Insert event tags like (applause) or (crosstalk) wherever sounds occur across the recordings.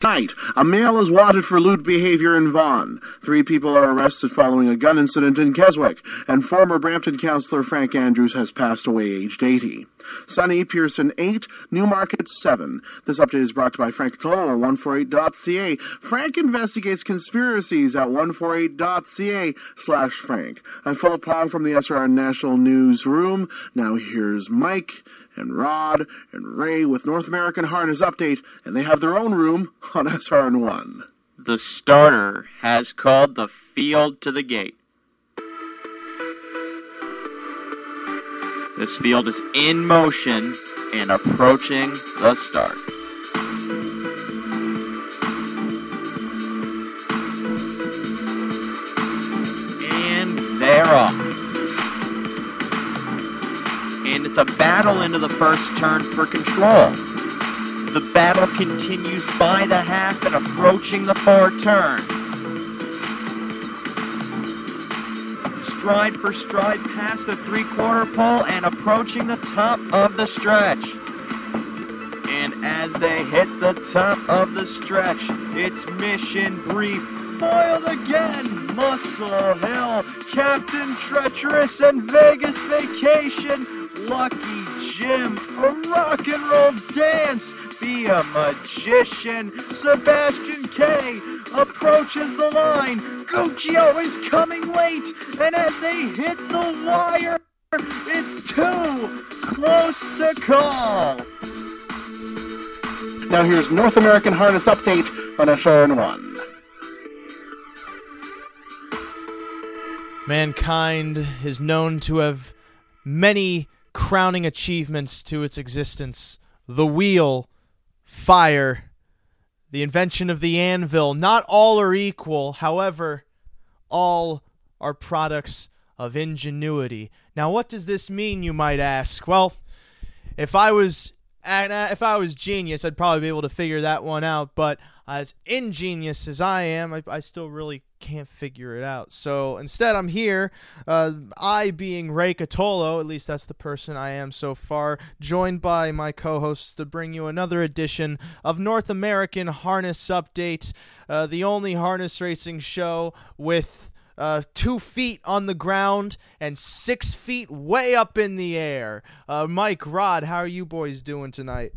Tonight, a male is wanted for lewd behavior in Vaughan. Three people are arrested following a gun incident in Keswick, and former Brampton councillor Frank Andrews has passed away aged 80. Sunny Pearson 8, Newmarket 7. This update is brought to you by Frank Toll, 148.ca. Frank investigates conspiracies at 148.ca slash Frank. I'm Philip Pong from the SRN National Newsroom. Now here's Mike and Rod and Ray with North American Harness Update, and they have their own room on (laughs) SRN1. The starter has called the field to the gate. This field is in motion and approaching the start. And they're off. It's a battle into the first turn for control. The battle continues by the half and approaching the far turn. Stride for stride past the three quarter pole and approaching the top of the stretch. And as they hit the top of the stretch, it's mission brief. Foiled again, Muscle Hill, Captain Treacherous, and Vegas Vacation. Lucky Jim, a rock and roll dance, be a magician. Sebastian K approaches the line. Guccio is coming late, and as they hit the wire, it's too close to call. Now here's North American Harness Update on SRN1. Mankind is known to have many crowning achievements to its existence the wheel, fire, the invention of the anvil. Not all are equal, however, all are products of ingenuity. Now, what does this mean, you might ask? Well, if I was uh, if I was genius, I'd probably be able to figure that one out. But as ingenious as I am, I, I still really can't figure it out. So instead, I'm here, uh, I being Ray Cotolo, at least that's the person I am so far, joined by my co hosts to bring you another edition of North American Harness Update, uh, the only harness racing show with. Uh, two feet on the ground and six feet way up in the air. Uh, Mike, Rod, how are you boys doing tonight?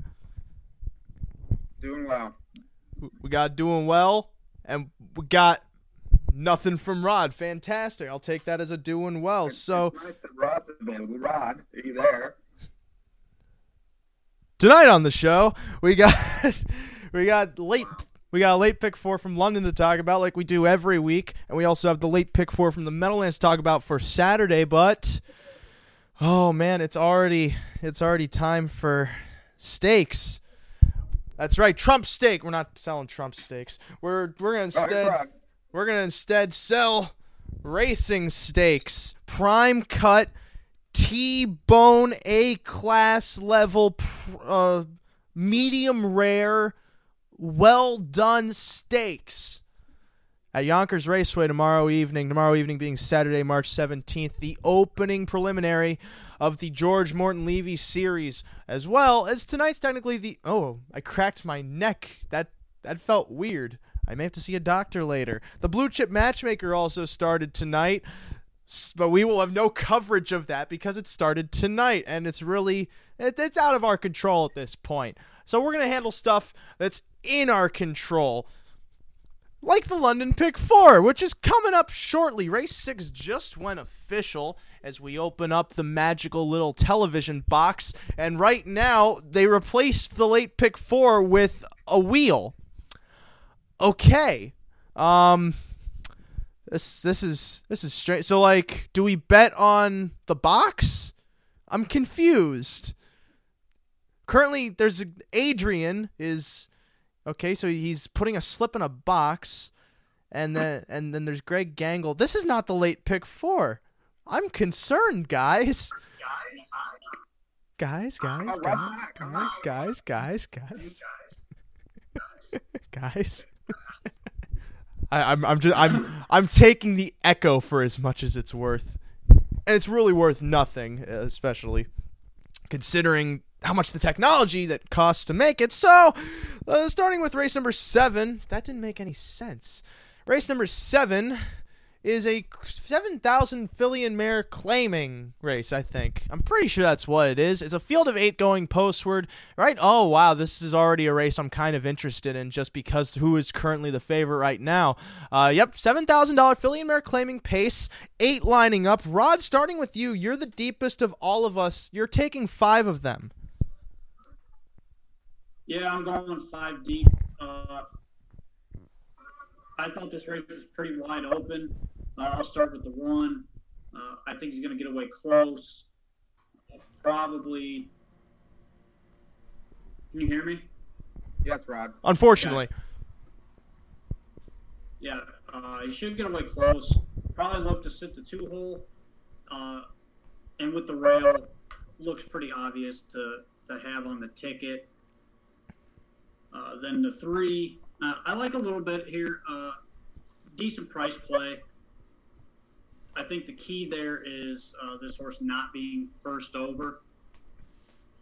Doing well. We got doing well, and we got nothing from Rod. Fantastic. I'll take that as a doing well. So nice Rod's available. Rod, are you there? tonight on the show, we got (laughs) we got late we got a late pick four from London to talk about, like we do every week, and we also have the late pick four from the Meadowlands to talk about for Saturday. But oh man, it's already it's already time for steaks. That's right, Trump steak. We're not selling Trump steaks. We're we're gonna instead we're gonna instead sell racing steaks, prime cut, T-bone A class level, pr- uh, medium rare, well done steaks at Yonkers Raceway tomorrow evening. Tomorrow evening being Saturday, March 17th, the opening preliminary of the George Morton Levy series, as well as tonight's technically the. Oh, I cracked my neck. That that felt weird. I may have to see a doctor later. The Blue Chip Matchmaker also started tonight, but we will have no coverage of that because it started tonight, and it's really it, it's out of our control at this point. So we're gonna handle stuff that's in our control like the London Pick 4, which is coming up shortly. Race 6 just went official as we open up the magical little television box. And right now, they replaced the late Pick 4 with a wheel. Okay. Um. This this is this is strange. So like, do we bet on the box? I'm confused. Currently, there's Adrian is Okay, so he's putting a slip in a box, and then and then there's Greg Gangle. This is not the late pick four. I'm concerned, guys. Guys, guys, guys, guys, guys, guys, guys, (laughs) guys. I, I'm I'm just I'm I'm taking the echo for as much as it's worth, and it's really worth nothing, especially considering how much the technology that costs to make it. So, uh, starting with race number seven, that didn't make any sense. Race number seven is a 7,000 filly and mare claiming race, I think. I'm pretty sure that's what it is. It's a field of eight going postward, right? Oh, wow, this is already a race I'm kind of interested in just because who is currently the favorite right now. Uh, yep, $7,000 filly and mare claiming pace, eight lining up. Rod, starting with you, you're the deepest of all of us. You're taking five of them. Yeah, I'm going five deep. Uh, I thought this race was pretty wide open. Uh, I'll start with the one. Uh, I think he's going to get away close. Probably. Can you hear me? Yes, Rod. Unfortunately. Yeah, uh, he should get away close. Probably look to sit the two hole. Uh, and with the rail, looks pretty obvious to, to have on the ticket. Uh, then the three, uh, I like a little bit here. Uh, decent price play. I think the key there is uh, this horse not being first over,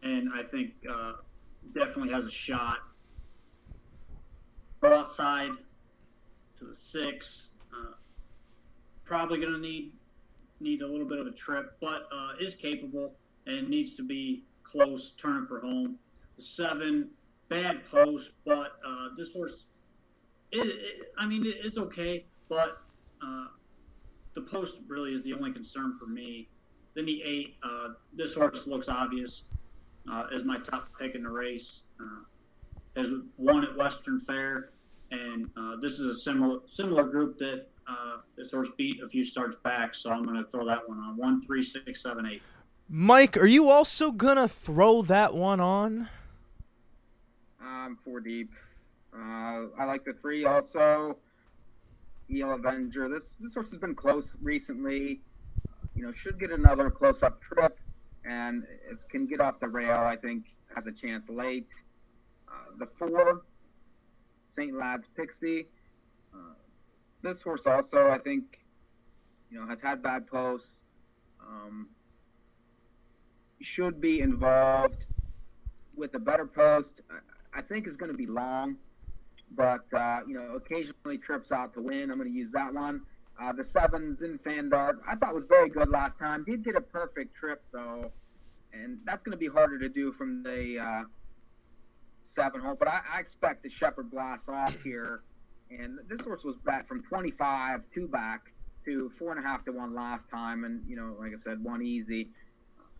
and I think uh, definitely has a shot. Outside to the six. Probably going to need need a little bit of a trip, but is capable and needs to be close, turning for home. The seven, bad post, but uh, this horse, it, it, I mean, it, it's okay, but uh, the post really is the only concern for me. Then the eight, uh, this horse looks obvious uh, as my top pick in the race. Uh, has won at Western Fair, and uh, this is a similar similar group that uh, this horse beat a few starts back. So I'm going to throw that one on one, three, six, seven, eight. Mike, are you also gonna throw that one on? Um, four deep. Uh, I like the three also. El Avenger. This this horse has been close recently. You know, should get another close up trip, and it can get off the rail. I think has a chance late. Uh, the four, St. Lad's Pixie. Uh, this horse also, I think, you know, has had bad posts. Um, should be involved with a better post. I, think is going to be long but uh, you know, occasionally trips out to win. I'm going to use that one. Uh, the sevens in Fandart, I thought was very good last time. Did get a perfect trip though, and that's going to be harder to do from the uh, seven hole. But I, I expect the Shepherd blast off here, and this horse was back from 25 two back to four and a half to one last time, and you know, like I said, one easy.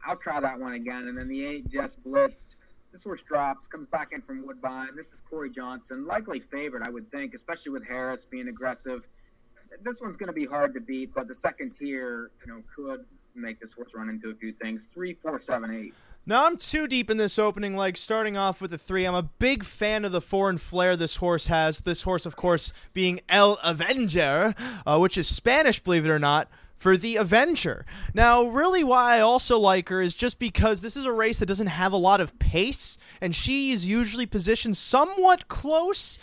I'll try that one again, and then the eight just blitzed. This horse drops, comes back in from Woodbine. This is Corey Johnson, likely favorite, I would think, especially with Harris being aggressive. This one's going to be hard to beat, but the second tier, you know, could make this horse run into a few things. Three, four, seven, eight. Now I'm too deep in this opening leg. Starting off with the three, I'm a big fan of the foreign flair this horse has. This horse, of course, being El Avenger, uh, which is Spanish, believe it or not for the Avenger. Now, really, why I also like her is just because this is a race that doesn't have a lot of pace, and she is usually positioned somewhat close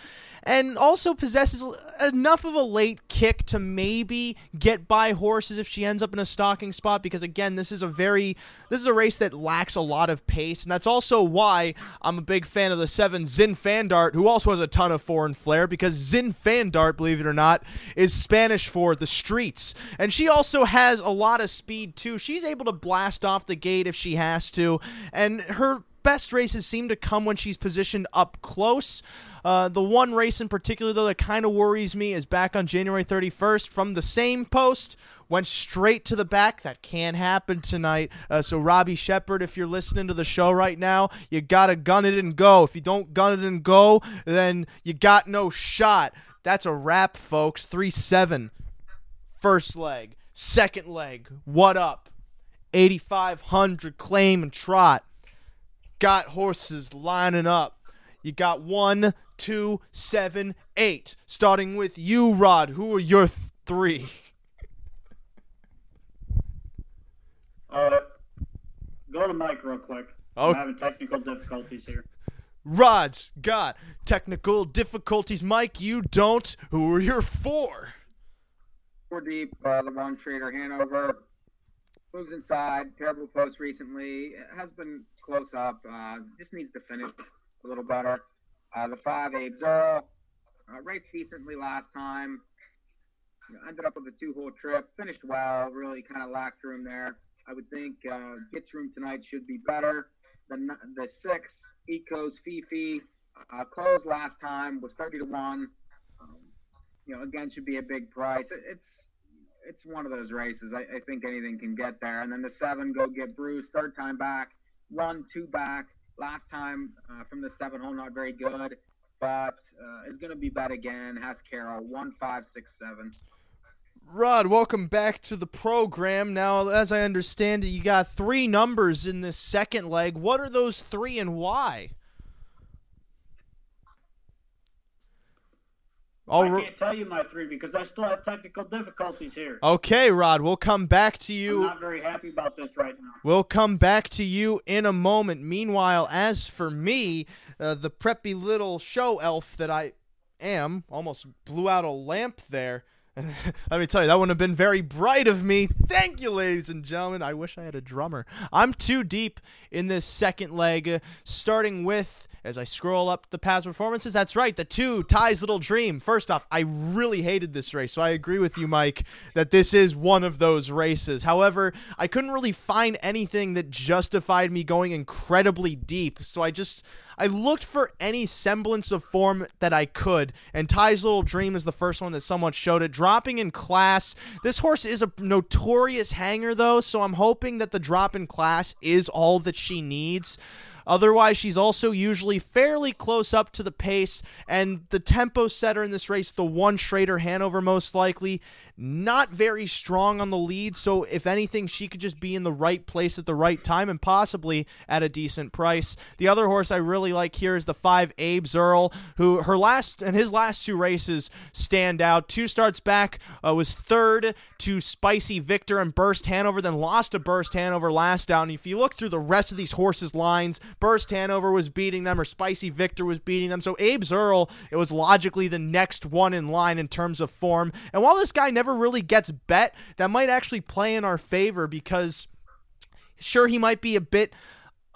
and also possesses enough of a late kick to maybe get by horses if she ends up in a stalking spot because again this is a very this is a race that lacks a lot of pace and that's also why I'm a big fan of the 7 Zin Fandart who also has a ton of foreign flair because Zin Fandart believe it or not is Spanish for the streets and she also has a lot of speed too. She's able to blast off the gate if she has to and her best races seem to come when she's positioned up close. Uh, the one race in particular, though, that kind of worries me is back on January 31st from the same post. Went straight to the back. That can happen tonight. Uh, so, Robbie Shepard, if you're listening to the show right now, you got to gun it and go. If you don't gun it and go, then you got no shot. That's a wrap, folks. 3 7. First leg. Second leg. What up? 8,500 claim and trot got horses lining up. You got one, two, seven, eight. Starting with you, Rod. Who are your th- three? (laughs) Uh, go to Mike real quick. Oh. I'm having technical difficulties here. Rod's got technical difficulties. Mike, you don't. Who are your four? Four deep, uh, the one Schrader Hanover moves inside. Terrible post recently. It has been close up. Uh, just needs to finish a little better. Uh, the five Abe Earl uh, raced decently last time. You know, ended up with a two-hole trip. Finished well. Really kind of lacked room there. I would think uh, gets room tonight should be better. The the six Ecos Fifi uh, closed last time was thirty to one. Um, you know, again should be a big price. It, it's it's one of those races. I, I, think anything can get there. And then the seven, go get Bruce, third time back, one, two back. Last time uh, from the seven hole, not very good, but uh, is going to be bet again. Has Carroll, one, five, six, seven. Rod, welcome back to the program. Now, as I understand it, you got three numbers in this second leg. What are those three and why? I can't tell you my three because I still have technical difficulties here. Okay, Rod, we'll come back to you. I'm not very happy about this right now. We'll come back to you in a moment. Meanwhile, as for me, uh, the preppy little show elf that I am almost blew out a lamp there. (laughs) Let me tell you, that wouldn't have been very bright of me. Thank you, ladies and gentlemen. I wish I had a drummer. I'm too deep in this second leg, starting with as I scroll up the past performances. That's right, the two Ty's Little Dream. First off, I really hated this race, so I agree with you, Mike, that this is one of those races. However, I couldn't really find anything that justified me going incredibly deep, so I just I looked for any semblance of form that I could, and Ty's Little Dream is the first one that someone showed it. Dropping in class. This horse is a notorious hanger, though, so I'm hoping that the drop in class is all that she needs. Otherwise, she's also usually fairly close up to the pace, and the tempo setter in this race, the one Schrader Hanover most likely, not very strong on the lead. So, if anything, she could just be in the right place at the right time and possibly at a decent price. The other horse I really like here is the five Abe Earl, who her last and his last two races stand out. Two starts back uh, was third to Spicy Victor and Burst Hanover, then lost to Burst Hanover last out. And if you look through the rest of these horses' lines, Burst Hanover was beating them, or Spicy Victor was beating them. So Abe Earl, it was logically the next one in line in terms of form. And while this guy never really gets bet, that might actually play in our favor because sure he might be a bit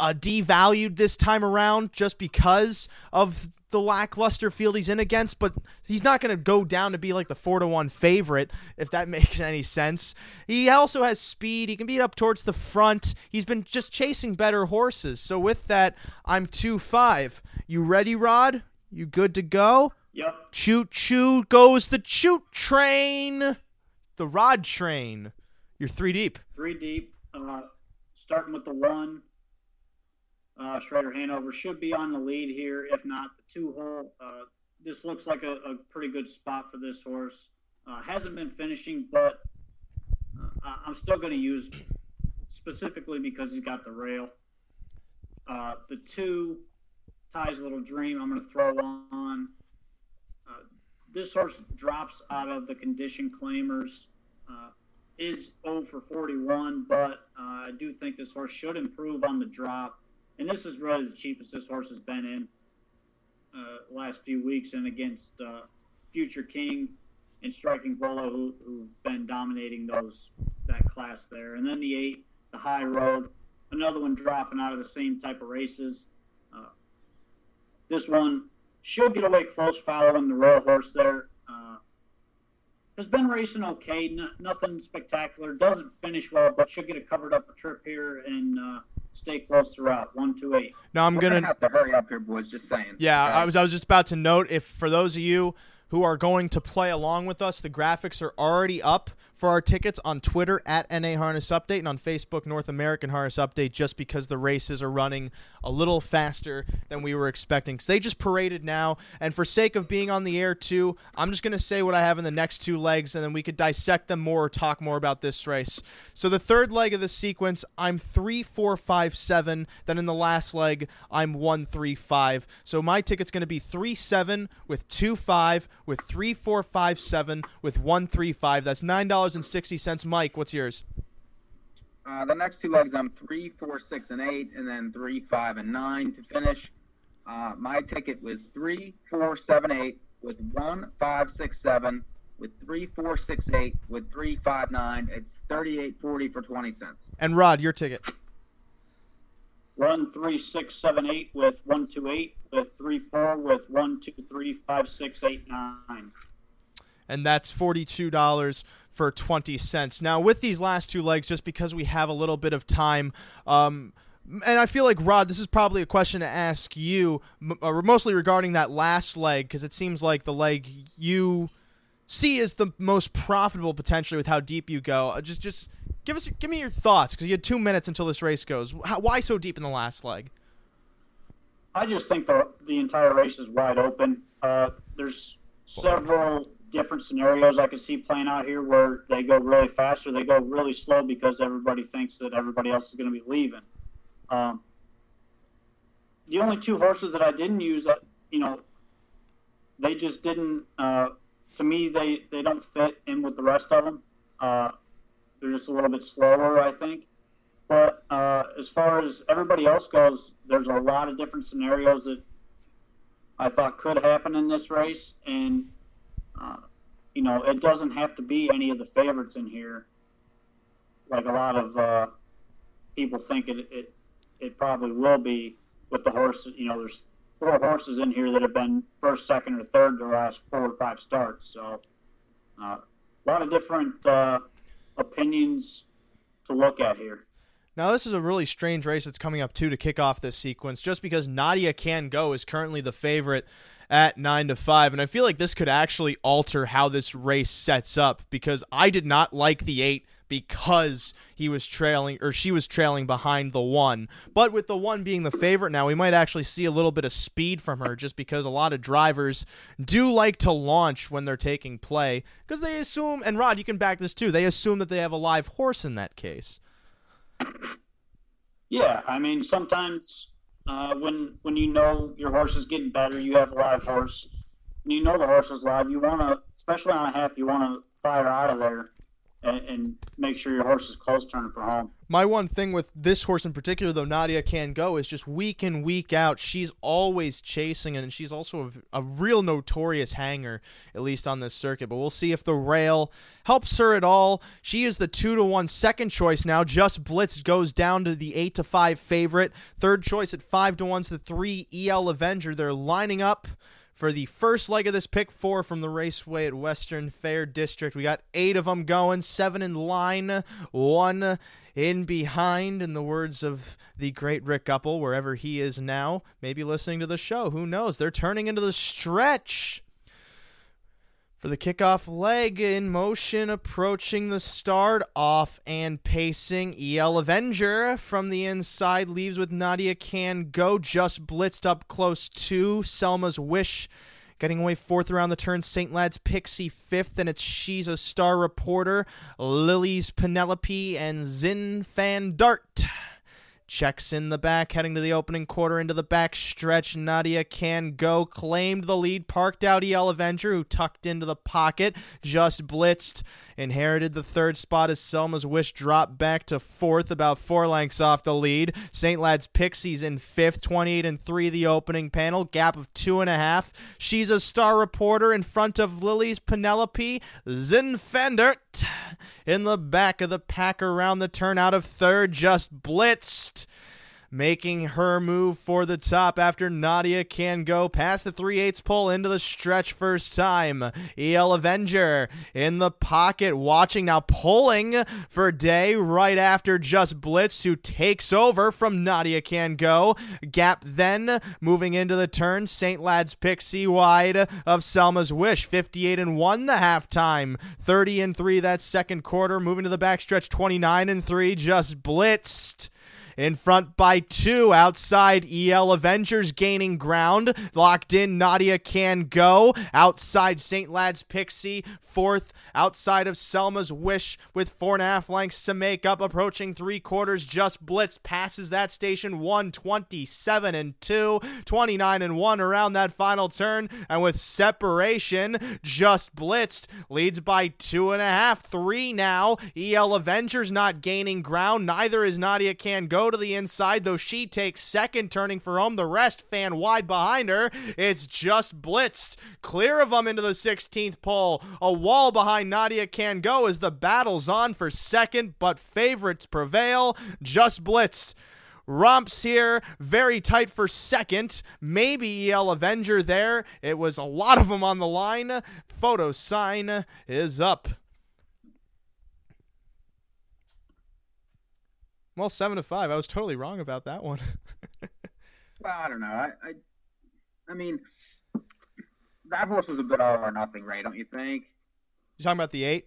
uh, devalued this time around just because of the lackluster field he's in against, but he's not going to go down to be like the four to one favorite if that (laughs) makes any sense. He also has speed. He can beat up towards the front. He's been just chasing better horses. So with that, I'm two five. You ready, Rod? You good to go? Yep. Choo choo goes the choo train. The Rod train. You're three deep. Three deep. Uh, starting with the one. Uh, Schrader Hanover should be on the lead here. If not, the two hole. Uh, this looks like a, a, pretty good spot for this horse. Uh, hasn't been finishing, but uh, I'm still going to use specifically because he's got the rail. Uh, the two Ty's Little Dream, I'm going to throw on. Uh, this horse drops out of the condition claimers. is 0 for 41, but I do think this horse should improve on the drop and this is really the cheapest this horse has been in uh, last few weeks, and against uh, Future King and Striking Volo, who, who've been dominating those that class there. And then the eight, the High Road, another one dropping out of the same type of races. Uh, this one should get away close following the Royal Horse there. Uh, has been racing okay, nothing spectacular. Doesn't finish well, but should get a covered up trip here and uh, stay close to route one two eight. No, I'm gonna, gonna have to hurry up here, boys. Just saying. Yeah? I was I was just about to note if for those of you who are going to play along with us, the graphics are already up for our tickets on Twitter at NA Harness Update and on Facebook North American Harness Update just because the races are running a little faster than we were expecting. So they just paraded now, and for sake of being on the air too, I'm just gonna say what I have in the next two legs, and then we could dissect them more or talk more about this race. So the third leg of the sequence, I'm three, four, five, seven. Then in the last leg, I'm one, three, five. So my ticket's gonna be three, seven with two, five with three, four, five, seven with one, three, five. That's nine dollars and sixty cents. Mike, what's yours? Uh, the next two legs, I'm three, four, six, and eight, and then three, five, and nine to finish. Uh, my ticket was three, four, seven, eight, with one, five, six, seven, with three, four, six, eight, with three, five, nine. It's thirty-eight forty for twenty cents. And Rod, your ticket. one three six seven eight with one two eight with three four with one two three five six eight nine. And that's forty-two dollars for twenty cents. Now, with these last two legs, just because we have a little bit of time, um, and I feel like Rod, this is probably a question to ask you, m- uh, mostly regarding that last leg, because it seems like the leg you see is the most profitable potentially with how deep you go. Uh, just, just give us, give me your thoughts, because you had two minutes until this race goes. How, why so deep in the last leg? I just think the the entire race is wide open. Uh, there's several different scenarios I could see playing out here where they go really fast or they go really slow because everybody thinks that everybody else is going to be leaving. Um, the only two horses that I didn't use, uh, you know, they just didn't. Uh, to me, they they don't fit in with the rest of them. Uh, they're just a little bit slower, I think. But uh, as far as everybody else goes, there's a lot of different scenarios that I thought could happen in this race, and uh, you know, it doesn't have to be any of the favorites in here, like a lot of uh, people think it, it it probably will be with the horses. You know, there's four horses in here that have been first, second, or third the last four or five starts. So uh, a lot of different uh, opinions to look at here. Now, this is a really strange race that's coming up, too, to kick off this sequence, just because Nadia Can Go is currently the favorite at 9 to 5. And I feel like this could actually alter how this race sets up because I did not like the 8 because he was trailing or she was trailing behind the 1. But with the 1 being the favorite now, we might actually see a little bit of speed from her just because a lot of drivers do like to launch when they're taking play because they assume and Rod, you can back this too. They assume that they have a live horse in that case. Yeah, I mean sometimes uh, when when you know your horse is getting better, you have a live horse. When you know the horse is live, you want to, especially on a half, you want to fire out of there and, and, make sure your horse is close turning for home. My one thing with this horse in particular, though Nadia can go, is just week in week out, she's always chasing, and she's also a, a, real notorious hanger, at least on this circuit. But we'll see if the rail helps her at all. She is the two to one second choice now. Just Blitz goes down to the eight to five favorite. Third choice at five to one's the three EL Avenger. They're lining up for the first leg of this pick four from the raceway at Western Fair District. We got eight of them going, seven in line, one in behind, in the words of the great Rick Upple, wherever he is now, maybe listening to the show. Who knows? They're turning into the stretch for the kickoff leg in motion, approaching the start, off and pacing. EL Avenger from the inside leaves with Nadia Can Go, just blitzed up close to Selma's Wish. Getting away fourth around the turn, St. Lad's Pixie fifth, and it's She's a Star Reporter, Lily's Penelope, and Zin Fan Dart. Checks in the back, heading to the opening quarter into the back stretch. Nadia can go. Claimed the lead. Parked out EL Avenger, who tucked into the pocket. Just blitzed. Inherited the third spot as Selma's Wish dropped back to fourth, about four lengths off the lead. St. Lad's Pixies in fifth, 28 and 3 the opening panel. Gap of two and a half. She's a star reporter in front of Lily's Penelope. Zinfendert in the back of the pack around the turn out of third. Just blitzed making her move for the top after Nadia can go past the 3 8 pull into the stretch first time. EL Avenger in the pocket, watching now, pulling for Day right after Just Blitz, who takes over from Nadia can go. Gap then moving into the turn. St. Lad's Pixie wide of Selma's Wish, 58 and 1 the halftime, 30 and 3 that second quarter, moving to the backstretch, 29 and 3, just blitzed in front by two. Outside, EL Avengers gaining ground. Locked in, Nadia can go. Outside, St. Lad's Pixie. Fourth, outside of Selma's Wish with four and a half lengths to make up. Approaching three quarters, just Blitz passes that station 127 and 2, 29 and 1 around that final turn. And with separation, just Blitzed leads by two and a half, three now. EL Avengers not gaining ground. Neither is Nadia Can Go to the inside, though she takes second, turning for home. The rest fan wide behind her. It's just blitzed. Clear of them into the 16th pole. A wall behind Nadia can go as the battle's on for second, but favorites prevail. Just blitzed romps here, very tight for second. Maybe EL Avenger there. It was a lot of them on the line. Photo sign is up. Well, seven to five. I was totally wrong about that one. (laughs) Well, I don't know. I, I, I mean, that horse was a bit all or nothing, right? Don't you think? You talking about the eight?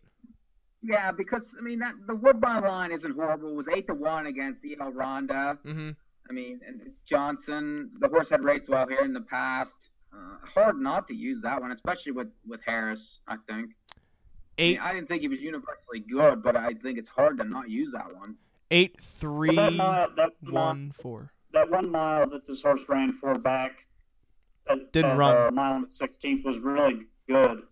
Yeah, because I mean that the Woodbine line isn't horrible. It was eight to one against El Ronda. Mm-hmm. I mean, and it's Johnson. The horse had raced well here in the past. Uh, hard not to use that one, especially with with Harris. I think. I, Eight, mean, I didn't think he was universally good, but I think it's hard to not use that one. Eight, three, that mile, that mile- one, four. that one mile that this horse ran for back at, Didn't at, run. Uh, mile and 16th was really good.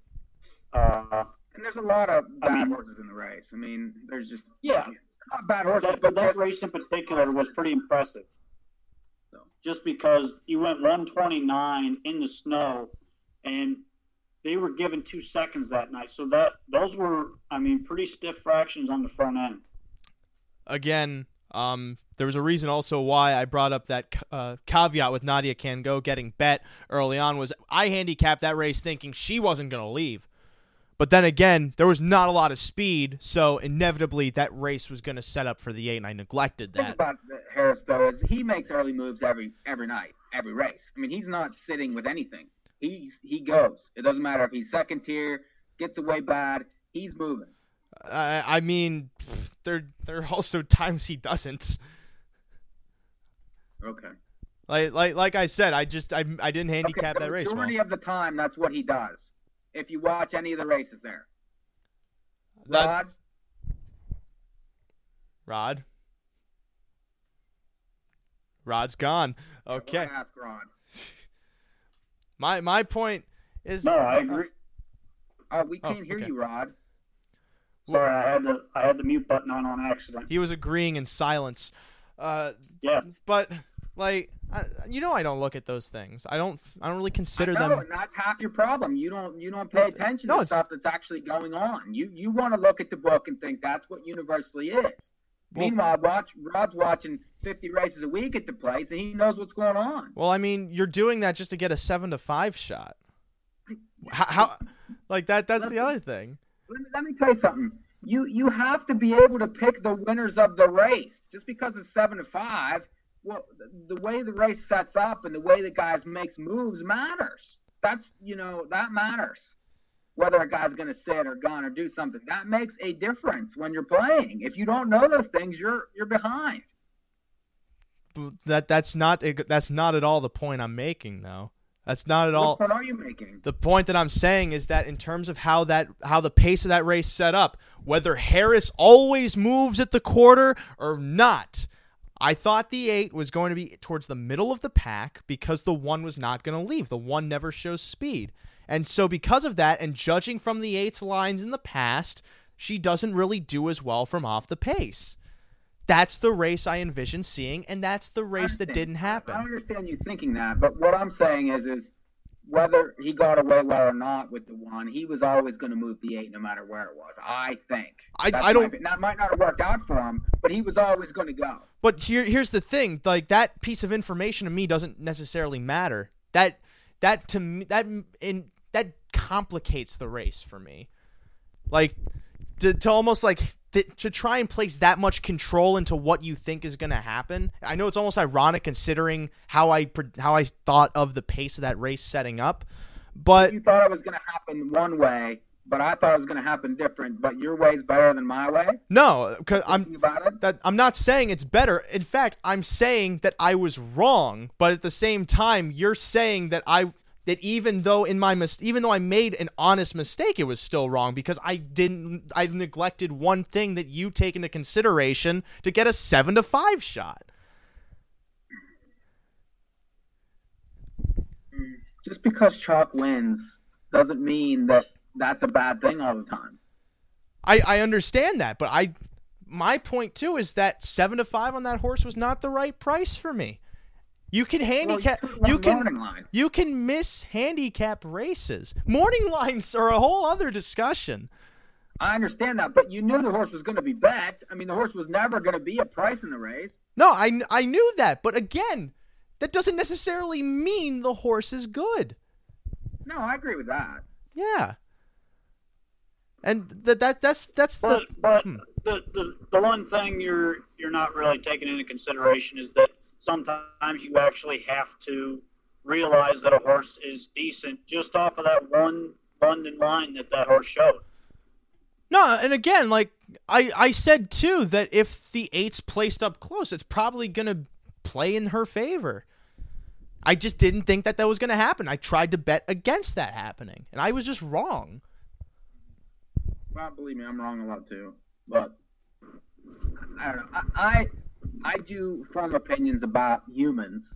Uh, And there's a lot of I bad mean- horses in the race. I mean, there's just yeah, not bad horses, that, but that just race in particular was pretty impressive. So. Just because you went 129 in the snow, and they were given two seconds that night, so that those were, I mean, pretty stiff fractions on the front end. Again, um, there was a reason also why I brought up that uh, caveat with Nadia Can Go getting bet early on was I handicapped that race thinking she wasn't going to leave. But then again, there was not a lot of speed, so inevitably that race was going to set up for the eight, and I neglected that. about Harris though is he makes early moves every every night, every race. I mean, he's not sitting with anything. He's he goes. It doesn't matter if he's second tier, gets away bad. He's moving. I, I mean, pff, there there are also times he doesn't. Okay. Like like like I said, I just I, I didn't handicap okay, that race well. majority of the time, that's what he does. If you watch any of the races there, That- Rod, Rod. Rod's gone. Okay. Ask Rod. My my point is No, I agree. Oh, we Oh, can't hear okay. you, Rod. Sorry, I had the I had the mute button on on accident. he was agreeing in silence. Uh, Yeah, but like I, you know, I don't look at those things. I don't. I don't really consider know, them. and that's half your problem. You don't you don't pay attention No, to it's- stuff that's actually going on. You you want to look at the book and think that's what universally is. Well- Meanwhile, watch Rod's watching 50 races a week at the place, and he knows what's going on. Well, I mean, you're doing that just to get a seven to five shot. How, how like that? That's the other thing. Let me, let me tell you something. You you have to be able to pick the winners of the race. Just because it's seven to five, well, the, the way the race sets up and the way the guys makes moves matters. That's you know that matters. Whether a guy's going to sit or gun or do something, that makes a difference when you're playing. If you don't know those things, you're you're behind. That that's not that's not at all the point I'm making, though. That's not at all. What point are you making? The point that I'm saying is that in terms of how that how the pace of that race set up, whether Harris always moves at the quarter or not, I thought the 8 was going to be towards the middle of the pack because the 1 was not going to leave. The 1 never shows speed. And so because of that and judging from the eight's lines in the past, she doesn't really do as well from off the pace. That's the race I envision seeing and that's the race that didn't happen. I understand you thinking that, but what I'm saying is, is whether he got away well or not with the one, he was always going to move the eight no matter where it was. I think. I- That's I don't-. That might not have worked out for him, but he was always going to go. But here, here's the thing: like that piece of information to me doesn't necessarily matter. That that to me that in that complicates the race for me. Like to, to almost like th- to try and place that much control into what you think is going to happen. I know it's almost ironic considering how I how I thought of the pace of that race setting up, but You thought it was going to happen one way, but I thought it was going to happen different. But your way is better than my way. no, because I'm Thinking about it. that I'm not saying it's better. In fact, I'm saying that I was wrong, but at the same time, you're saying that I that even though in my mis- even though I made an honest mistake, it was still wrong because I didn't I neglected one thing that you take into consideration to get a 7 to 5 shot. Just because Chalk wins doesn't mean that that's a bad thing all the time. I I understand that, but I my point too is that 7 to 5 on that horse was not the right price for me. You can handicap Well, you you can line. You can miss handicap races. Morning (laughs) lines are a whole other discussion. I understand that, but you knew the horse was going to be bet. I mean, the horse was never going to be a price in the race. No, I, I knew that, but again, that doesn't necessarily mean the horse is good. No, I agree with that. Yeah. And that that that's that's But the but hmm. the, the the one thing you're you're not really taking into consideration is that sometimes you actually have to realize that a horse is decent just off of that one London line that that horse showed. No, and again, like I I said too that if the eight's placed up close, it's probably gonna play in her favor. I just didn't think that that was gonna happen. I tried to bet against that happening, and I was just wrong. Well, believe me, I'm wrong a lot too. But I don't know. I I, I do form opinions about humans,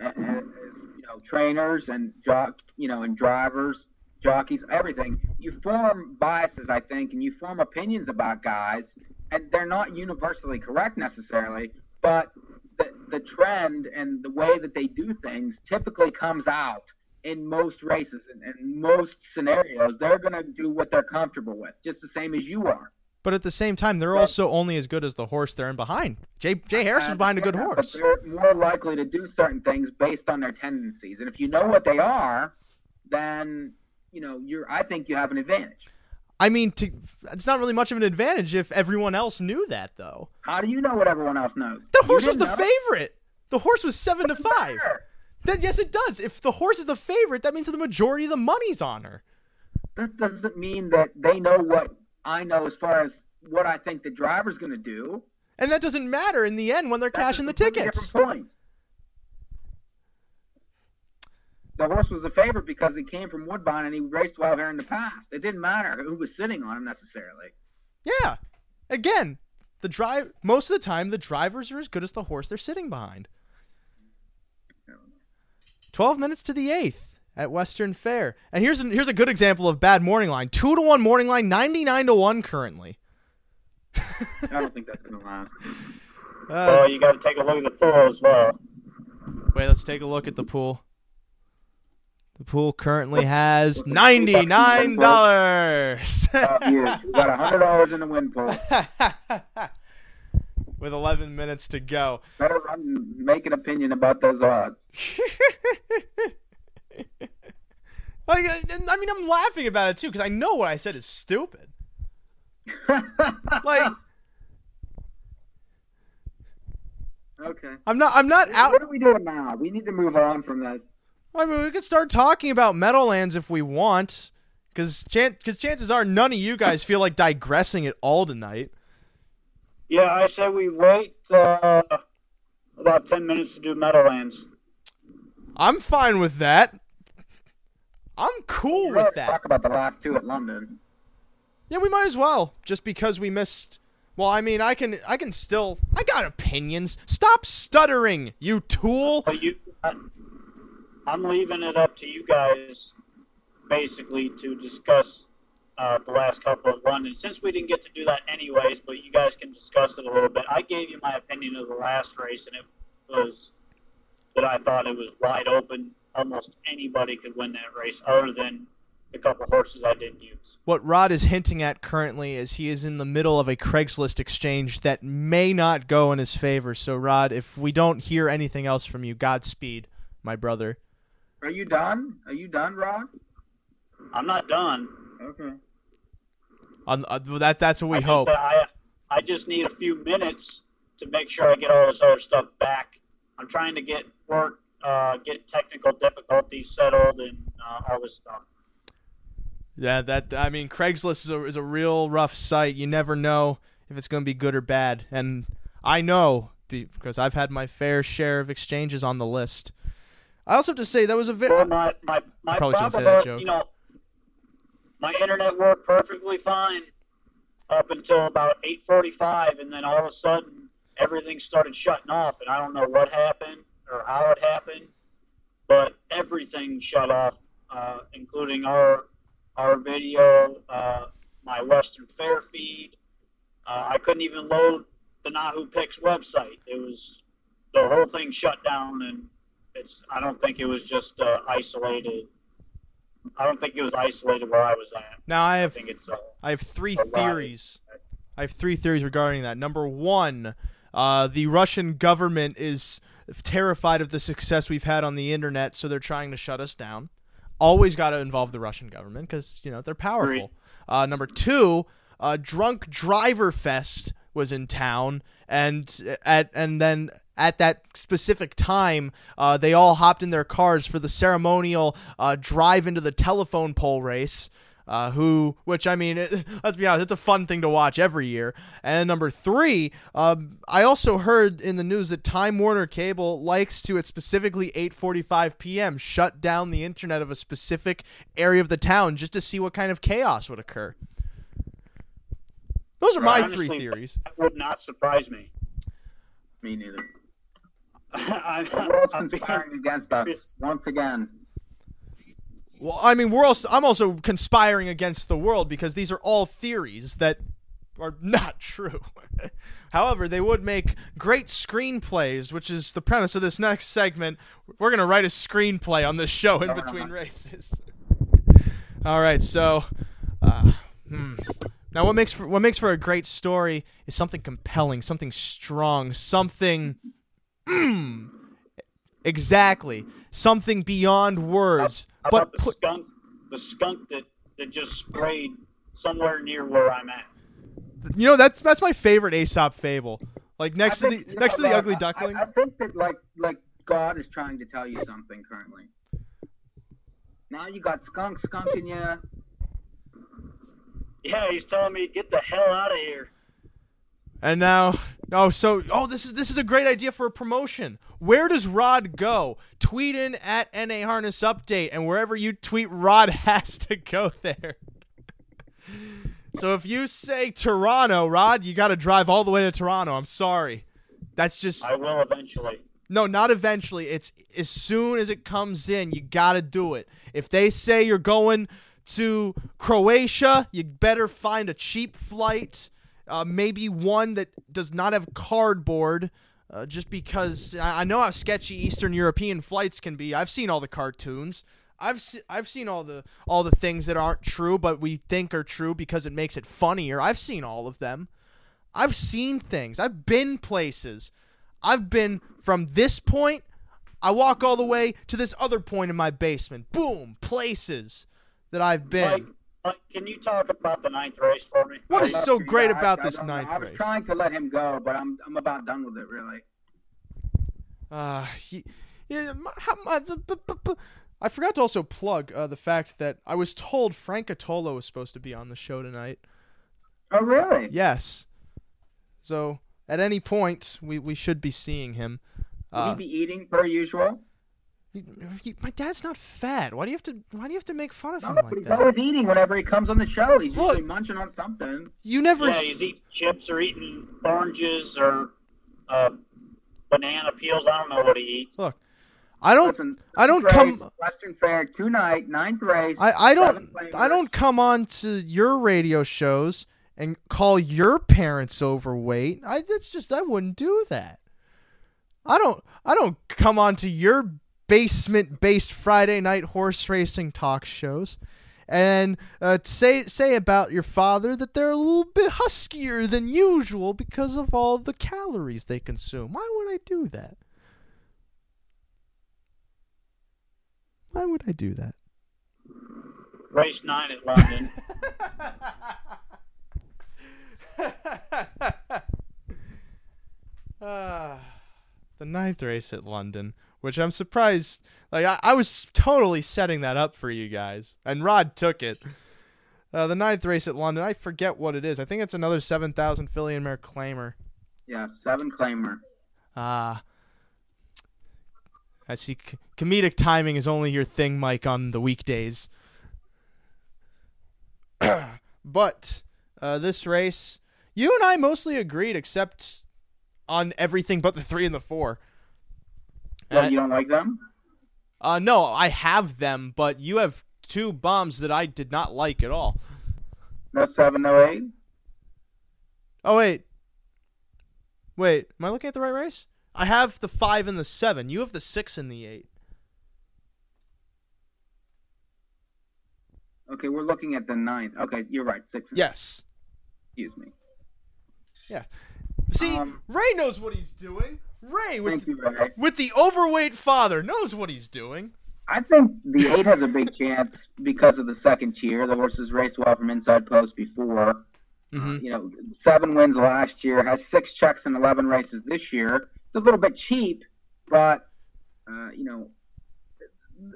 as, you know, trainers and jock, you know, and drivers, jockeys, everything. You form biases, I think, and you form opinions about guys, and they're not universally correct necessarily, but the the trend and the way that they do things typically comes out in most races and, most scenarios. They're gonna do what they're comfortable with, just the same as you are. But at the same time, they're Right. also only as good as the horse they're in behind. Jay Jay Harris was behind a good horse. They're more likely to do certain things based on their tendencies, and if you know what they are, then you know you're. I think you have an advantage. I mean, to, it's not really much of an advantage if everyone else knew that, though. How do you know what everyone else knows? The horse was the know? favorite. The horse was seven to five. Then yes, it does. If the horse is the favorite, that means the majority of the money's on her. That doesn't mean that they know what I know as far as what I think the driver's going to do. And that doesn't matter in the end when they're cashing the tickets. The horse was a favorite because he came from Woodbine and he raced well here in the past. It didn't matter who was sitting on him necessarily. Yeah. Again, the drive most of the time the drivers are as good as the horse they're sitting behind. 12 minutes to the 8th at Western Fair. And here's a, here's a good example of bad morning line. 2 to 1 morning line, 99 to 1 currently. I don't think that's going to last. Uh, Well, you got to take a look at the pool as well. Wait, let's take a look at the pool. The pool currently has $99. Oh, huge. We got a hundred dollars in the win pool. (laughs) With 11 minutes to go. Better run make an opinion about those odds. (laughs) (laughs) Like, I mean, I'm laughing about it too because I know what I said is stupid. Like, (laughs) okay. I'm not. I'm not out. What are we doing now? We need to move on from this. I mean, we could start talking about Meadowlands if we want, because chan- cause chances are none of you guys feel like digressing at all tonight. Yeah, I say we wait uh, about ten minutes to do Meadowlands. I'm fine with that. I'm cool with that. Talk about the last two at London. Yeah, we might as well, just because we missed. Well, I mean, I can, I can still, I got opinions. Stop stuttering, you tool. But you, I, I'm leaving it up to you guys, basically, to discuss uh, the last couple of London. Since we didn't get to do that anyways, but you guys can discuss it a little bit. I gave you my opinion of the last race, and it was that I thought it was wide open. Almost anybody could win that race, other than the couple horses I didn't use. What Rod is hinting at currently is he is in the middle of a Craigslist exchange that may not go in his favor. So, Rod, if we don't hear anything else from you, Godspeed, my brother. Are you done? Are you done, Rod? I'm not done. Okay. On, uh, that that's what we I hope. Just, I, I just need a few minutes to make sure I get all this other stuff back. I'm trying to get work, uh, get technical difficulties settled, and uh, all this stuff. Yeah, that I mean, Craigslist is a, is a real rough site. You never know if it's going to be good or bad, and I know because I've had my fair share of exchanges on the list. I also have to say that was a very Well, my my my probably shouldn't say problem, that joke. you know, my internet worked perfectly fine up until about 8:45, and then all of a sudden everything started shutting off, and I don't know what happened or how it happened, but everything shut off, uh, including our our video, uh, my Western Fair feed. Uh, I couldn't even load the Nahu Picks website. It was the whole thing shut down, and it's. I don't think it was just uh, isolated I don't think it was isolated where I was at. Now I I have think it's uh, I have three a theories. I have three theories regarding that. Number one, uh, the Russian government is terrified of the success we've had on the internet, so they're trying to shut us down. Always got to involve the Russian government because you know they're powerful. Uh, number two, uh, Drunk Driver Fest was in town, and at and then at that specific time, uh, they all hopped in their cars for the ceremonial uh, drive into the telephone pole race. Uh, who, which I mean, it, (laughs) let's be honest, it's a fun thing to watch every year. And number three, um, I also heard in the news that Time Warner Cable likes to, at specifically 8:45 p.m., shut down the internet of a specific area of the town just to see what kind of chaos would occur. Those are my honestly, three theories. that would not surprise me. Me neither. (laughs) I'm, The world's I'm conspiring against us once again. Well, I mean, we're also I'm also conspiring against the world because these are all theories that are not (laughs) true. However, they would make great screenplays, which is the premise of this next segment. We're gonna write a screenplay on this show in between (laughs) races. all right, so. Uh, hmm. Now, what makes for, what makes for a great story is something compelling, something strong, something mm, (clears throat) exactly, something beyond words. How but about the put, skunk? The skunk that, that just sprayed somewhere near where I'm at. You know that's that's my favorite Aesop fable. Like next I to the next know, to the ugly I- duckling. I, I think that like like God is trying to tell you something currently. Now you got skunk skunking you. Yeah, he's telling me get the hell out of here. and now oh so oh this is this is a great idea for a promotion. Where does Rod go? Tweet in at NA Harness Update and wherever you tweet Rod (laughs) has to go there. so if you say Toronto, Rod, you got to drive all the way to Toronto. I'm sorry. That's just I will eventually. No, not eventually. It's as soon as it comes in, you got to do it. If they say you're going to Croatia, you better find a cheap flight, uh, maybe one that does not have cardboard. Uh, just because I, know how sketchy Eastern European flights can be. I've seen all the cartoons. I've se- I've seen all the all the things that aren't true, but we think are true because it makes it funnier. I've seen all of them. I've seen things. I've been places. I've been from this point. I walk all the way to this other point in my basement. Boom, places that I've been. Mike, can you talk about the ninth race for me? What is so great about I this ninth I was race? trying to let him go, but I'm I'm about done with it really. Uh, he- yeah, my- how- my- bu- bu- bu- I forgot to also plug uh, the fact that I was told Frank Cotolo was supposed to be on the show tonight. Oh really? Yes. So at any point, we, we should be seeing him. Will Uh, he be eating per usual? You- you- my dad's not fat. Why do you have to? Why do you have to make fun of No, him like he's that? always eating whenever he comes on the show. He's Look. usually munching on something. You never. Yeah, he's eating chips or eating oranges or uh, banana peels. I don't know what he eats. Look, I don't. Listen, I don't ninth come- Western Fair tonight, ninth race. I, I don't. I don't come on to your radio shows and call your parents overweight. I that's just I wouldn't do that. I don't I don't come on to your basement based Friday night horse racing talk shows and uh, say say about your father that they're a little bit huskier than usual because of all the calories they consume. Why would I do that? Why would I do that? Race nine at London. (laughs) (laughs) Ah, the ninth race at London, which I'm surprised. Like I, I was totally setting that up for you guys, and Rod took it. Uh, the ninth race at London, I forget what it is. I think it's another seven thousand fillion mare claimer. Yeah, seven claimer. Ah, I see. C- comedic timing is only your thing, Mike, on the weekdays. (clears throat) but uh, this race, you and I mostly agreed, except on everything but the three and the four. Well, Uh, you don't like them? uh, no, I have them, but you have two bombs that I did not like at all. No seven, no eight. Oh wait, wait, am I looking at the right race? I have the five and the seven. You have the six and the eight. Okay, we're looking at the ninth. Okay, you're right. Six. and- Yes. Excuse me. Yeah. See, Um, Ray knows what he's doing. Ray with you, Ray. with the overweight father knows what he's doing. I think the eight has a big chance because of the second tier. The horses raced well from inside post before. Mhm. You know, seven wins last year, has six checks in 11 races this year. It's a little bit cheap, but, uh, you know,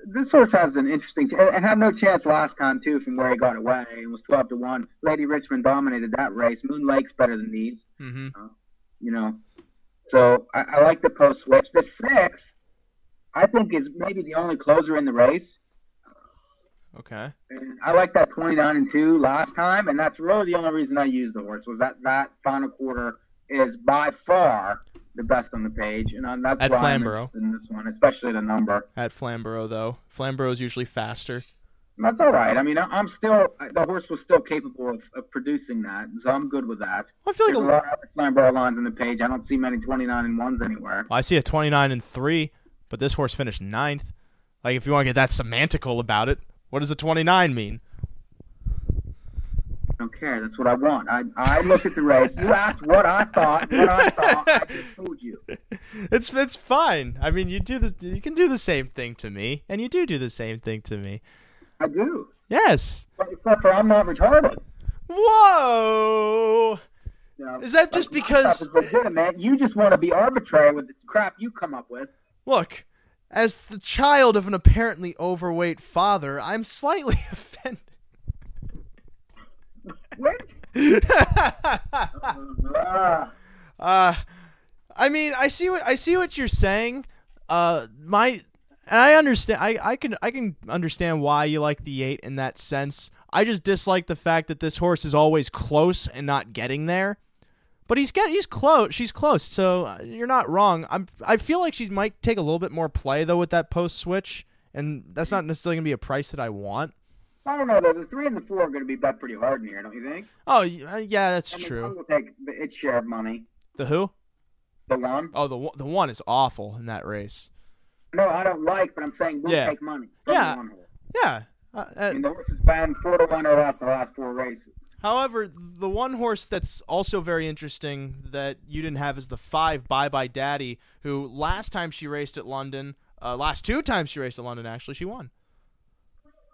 this horse has an interesting, and had no chance last time, too, from where he got away and was 12 to 1. Lady Richmond dominated that race. Moon Lake's better than these, Mhm. you know. So I, I like the post switch. The six, I think, is maybe the only closer in the race. Okay. And I like that 29 and 2 last time, and that's really the only reason I used the horse was that that final quarter is by far the best on the page, and uh, that's At why I'm Flamborough. in this one, especially the number. At Flamborough though, Flamborough is usually faster. That's all right. I mean, I- I'm still the horse was still capable of, of producing that, so I'm good with that. I feel like There's a, lot of other Flamborough lines in the page. I don't see many 29 and ones anywhere. I see a 29 and 3, but this horse finished ninth. Like, if you want to get that semantical about it, what does a 29 mean? I don't care. That's what I want. I I looked at the race. You asked what I thought. What I saw. I just told you. (laughs) It's it's fine. I mean, you do the you can do the same thing to me, and you do do the same thing to me. I do. Yes. But except for I'm not retarded. Whoa. You know, Is that just because- legitimate? You just want to be arbitrary with the crap you come up with. Look, as the child of an apparently overweight father, I'm slightly (laughs) offended. What? Ah, (laughs) Uh, I mean, I see what I see what you're saying. Uh, my and I understand. I, I can I can understand why you like the eight in that sense. I just dislike the fact that this horse is always close and not getting there. But he's get he's close. She's close, so uh, you're not wrong. I'm I feel like she might take a little bit more play though with that post switch, and that's not necessarily gonna be a price that I want. I don't know though. The three and the four are going to be bet pretty hard in here, don't you think? Oh uh, yeah, that's And the true. will take its share of money. The who? The one. Oh, the the one is awful in that race. No, I don't like, but I'm saying we'll Yeah. take money. from Yeah. Yeah. Uh, uh, I the horse has been four to one or less the last four races. However, the one horse that's also very interesting that you didn't have is the five Bye Bye Daddy, who last time she raced at London, uh, last two times she raced at London, actually, she won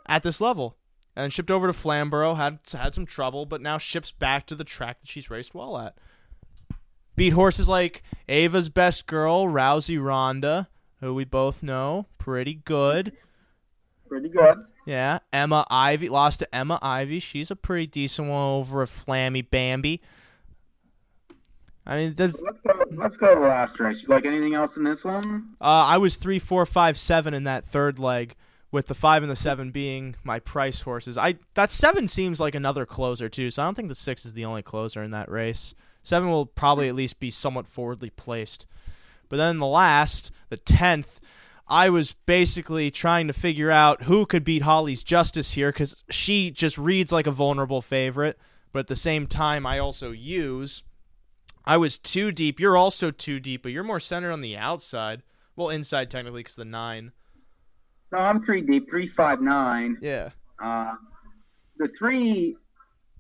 at this level. And shipped over to Flamborough, had had some trouble, but now ships back to the track that she's raced well at. Beat horses like Ava's best girl, Rousey Ronda, who we both know, pretty good. Pretty good. Yeah, Emma Ivy lost to Emma Ivy. She's a pretty decent one over a Flammy Bambi. I mean, uh, Let's go. Let's go to the last race. You like anything else in this one? Uh, I was three, four, five, seven in that third leg, with the five and the seven being my price horses. I that seven seems like another closer too, so I don't think the six is the only closer in that race. Seven will probably at least be somewhat forwardly placed. But then the last, the tenth, I was basically trying to figure out who could beat Holly's Justice here because she just reads like a vulnerable favorite, but at the same time, I also use. I was too deep. You're also too deep, but you're more centered on the outside. Well, inside technically because the nine. No, I'm three deep. Three five nine. Yeah. Uh, the three,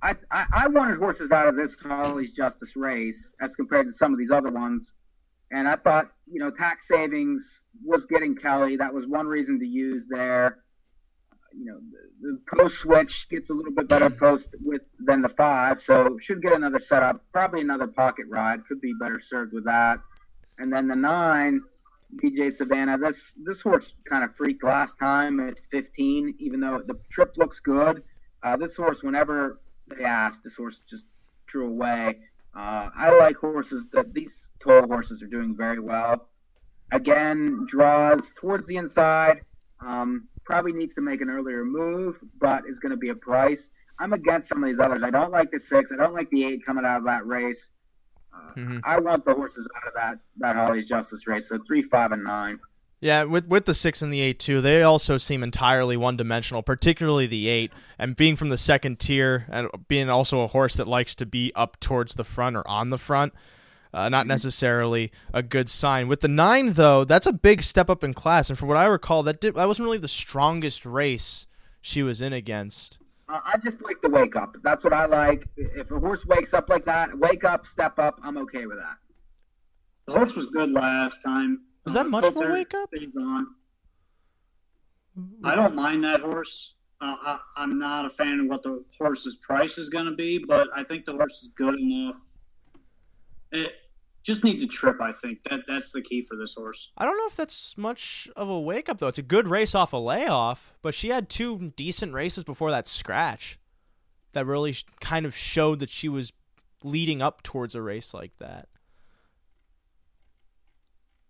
I, I I wanted horses out of this Holly's Justice race as compared to some of these other ones, and I thought you know tax savings was getting Kelly. That was one reason to use there. You know, the, the post switch gets a little bit better post with than the five, so should get another setup. Probably another pocket ride. Could be better served with that. And then the nine, BJ Savannah. This this horse kind of freaked last time at 15, even though the trip looks good. Uh, this horse, whenever they asked, this horse just drew away. Uh, I like horses that these tall horses are doing very well. Again, draws towards the inside. Um, probably needs to make an earlier move, but is going to be a price. I'm against some of these others. I don't like the six. I don't like the eight coming out of that race. Uh, Mhm. I want the horses out of that that Holly's Justice race. So three, five, and nine. Yeah, with with the six and the eight too, they also seem entirely one dimensional, particularly the eight. And being from the second tier and being also a horse that likes to be up towards the front or on the front, uh, not necessarily a good sign. With the nine though, that's a big step up in class. And from what I recall, that did, that wasn't really the strongest race she was in against. Uh, I just like the wake up. That's what I like. If a horse wakes up like that, wake up, step up. I'm okay with that. The horse was good last time. Was that Uh, much of a wake up? I don't mind that horse. Uh, I, I'm not a fan of what the horse's price is going to be, but I think the horse is good enough. It just needs a trip. I think that that's the key for this horse. I don't know if that's much of a wake up though. It's a good race off a layoff, but she had two decent races before that scratch that really kind of showed that she was leading up towards a race like that.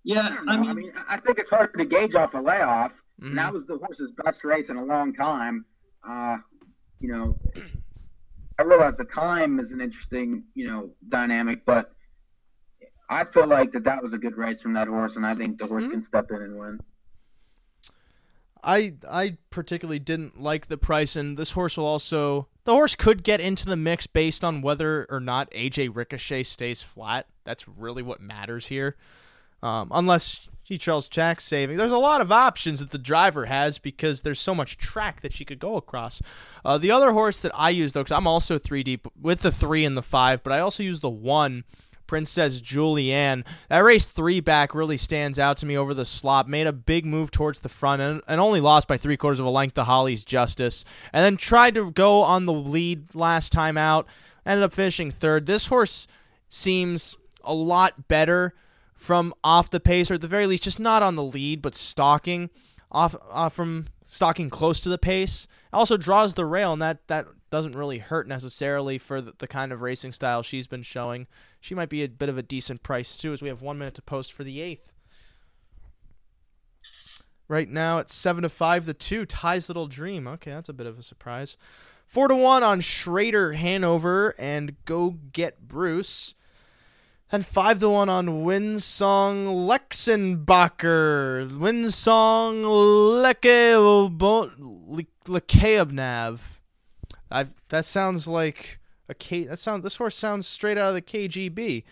Yeah, I, I mean, I mean, I think it's hard to gauge off a layoff. Mhm. And that was the horse's best race in a long time. Uh, you know, I realize the time is an interesting, you know, dynamic, but I feel like that that was a good race from that horse, and I think the horse Mhm. can step in and win. I I particularly didn't like the price, and this horse will also the horse could get into the mix based on whether or not AJ Ricochet stays flat. That's really what matters here. Um, unless she trails track saving, there's a lot of options that the driver has because there's so much track that she could go across. Uh, the other horse that I use though, because I'm also three deep with the three and the five, but I also use the one. Princess Julianne. That race three back really stands out to me over the slop. Made a big move towards the front and, and only lost by three quarters of a length to Holly's Justice. And then tried to go on the lead last time out. Ended up finishing third. This horse seems a lot better from off the pace, or at the very least, just not on the lead, but stalking off uh, from stalking close to the pace. Also draws the rail, and that that doesn't really hurt necessarily for the, the kind of racing style she's been showing. She might be a bit of a decent price too, as we have one minute to post for the eighth. Right now it's seven to five. The two ties little dream. Okay, that's a bit of a surprise. Four to one on Schrader Hanover and Go Get Bruce. And five to one on Winsong Lexenbacher. Winsong Lekeabnav. I that sounds like a K. That sound. This horse sounds straight out of the KGB.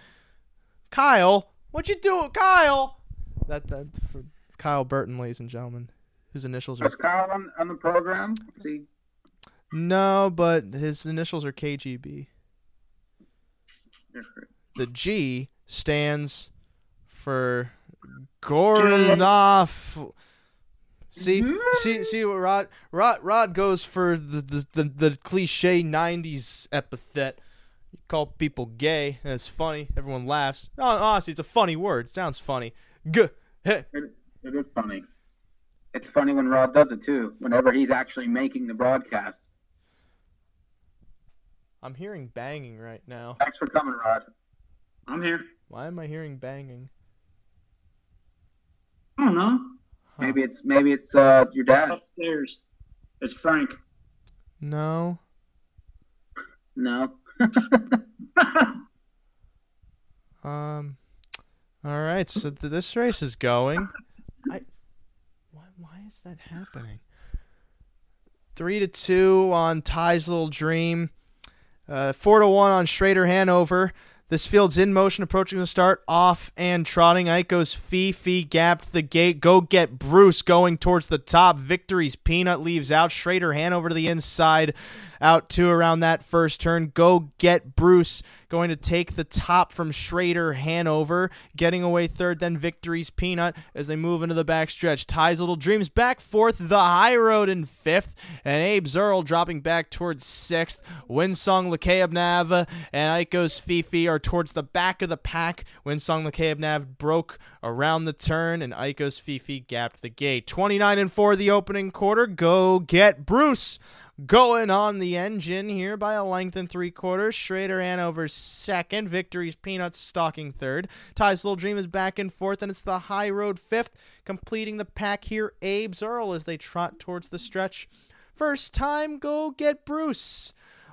Kyle, what you do, Kyle? That that for Kyle Burton, ladies and gentlemen, whose initials are Was Kyle on, on the program? See, no, but his initials are KGB. The G stands for Gornoff. See, mm-hmm. see, see what Rod Rod Rod goes for the the, the, the cliche '90s epithet. You call people gay. and it's funny. Everyone laughs. Oh, honestly, it's a funny word. It sounds funny. G. it, it is funny. It's funny when Rod does it too. Whenever he's actually making the broadcast. I'm hearing banging right now. Thanks for coming, Rod. I'm here. Why am I hearing banging? I don't know. Huh. Maybe it's maybe it's uh, your dad. Upstairs, it's Frank. No. No. (laughs) Um. All right, so th- this race is going. I. Why? Why is that happening? Three to two on Ty's little dream. Uh, four to one on Schrader Hanover. This field's in motion, approaching the start, off and trotting. Ike goes fee fee gapped the gate. Go get Bruce going towards the top. Victory's Peanut leaves out. Schrader Hanover to the inside, out two around that first turn. Go get Bruce going to take the top from Schrader Hanover, getting away third. Then Victory's Peanut as they move into the backstretch. Ties Little Dreams back fourth. The High Road in fifth, and Abe Zerl dropping back towards sixth. Winsong Lakeabnav and Iko's Fifi are towards the back of the pack. Winsong Lakeabnav broke around the turn, and Iko's Fifi gapped the gate. 29 and 4 the opening quarter. Go get Bruce going on the engine here by a length and three quarters. Schrader Hanover second. Victory's Peanuts stalking third. Ty's Little Dream is back in fourth, and it's the High Road fifth. Completing the pack here, Abe's Earl as they trot towards the stretch. First time, go get Bruce.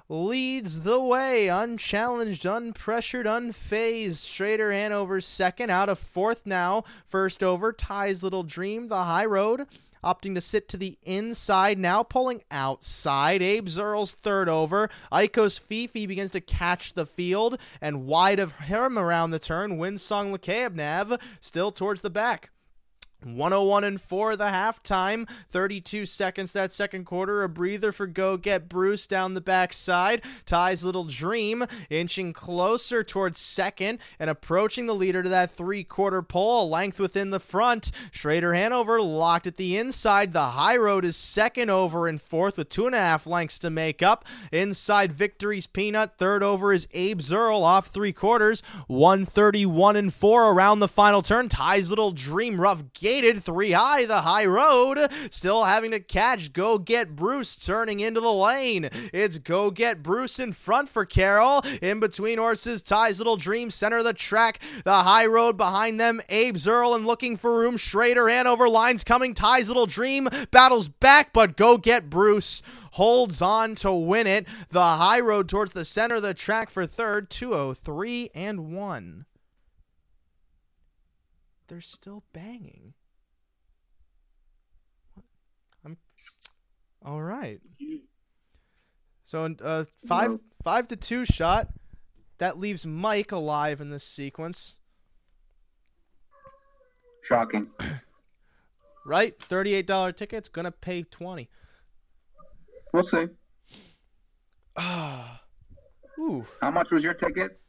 Leads the way, unchallenged, unpressured, unfazed. Schrader Hanover second, out of fourth now. First over, Ty's Little Dream, the high road opting to sit to the inside, now pulling outside. Abe Zerl's third over. Iko's Fifi begins to catch the field, and wide of him around the turn, Winsong Lakaebnav still towards the back. 101 and 4 the halftime. 32 seconds that second quarter. A breather for go get bruce down the backside. Ties little dream inching closer towards second and approaching the leader to that three quarter pole. Length within the front. Schrader hanover locked at the inside. The high road is second over and fourth with two and a half lengths to make up. Inside victory's peanut. Third over is abe zerl off three quarters. 131 and 4 around the final turn. Ties little dream rough gated three high the high road. Still having to catch go get bruce turning into the lane. It's go get bruce in front for carroll. In between horses ties little dream center of the track. The high road behind them abe zerl and looking for room. Schrader hanover lines coming. Ties little dream battles back but go get bruce holds on to win it. The high road towards the center of the track for third 203 and 1 they're still banging all right. You, So uh, five Nope. five to two shot. That leaves Mike alive in this sequence, Shocking. (clears throat) right? Thirty eight dollar ticket's gonna pay twenty. We'll see. Ah, (sighs) ooh, How much was your ticket?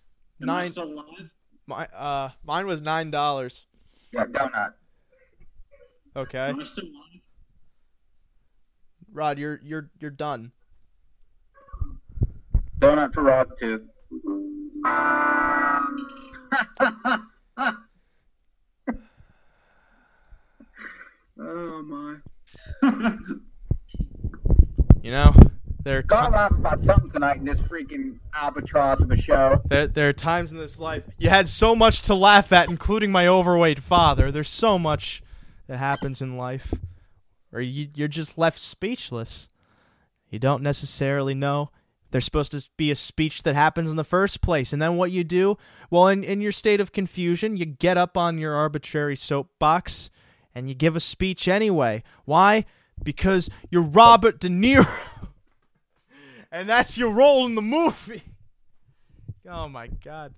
nine. still alive? My uh, mine was nine dollars. Yeah, donut. Okay, Am I still alive? Rod, you're you're you're done. Donut for Rod too. oh my. You know, there are Gotta ti- laugh about something tonight in this freaking albatross of a show. there, there are times in this life you had so much to laugh at, including my overweight father. There's so much that happens in life, or you, you're just left speechless. You don't necessarily know. There's supposed to be a speech that happens in the first place, and then what you do? Well, in, in your state of confusion, you get up on your arbitrary soapbox and you give a speech anyway. Why? Because you're Robert De Niro, (laughs) and that's your role in the movie. (laughs) Oh my god!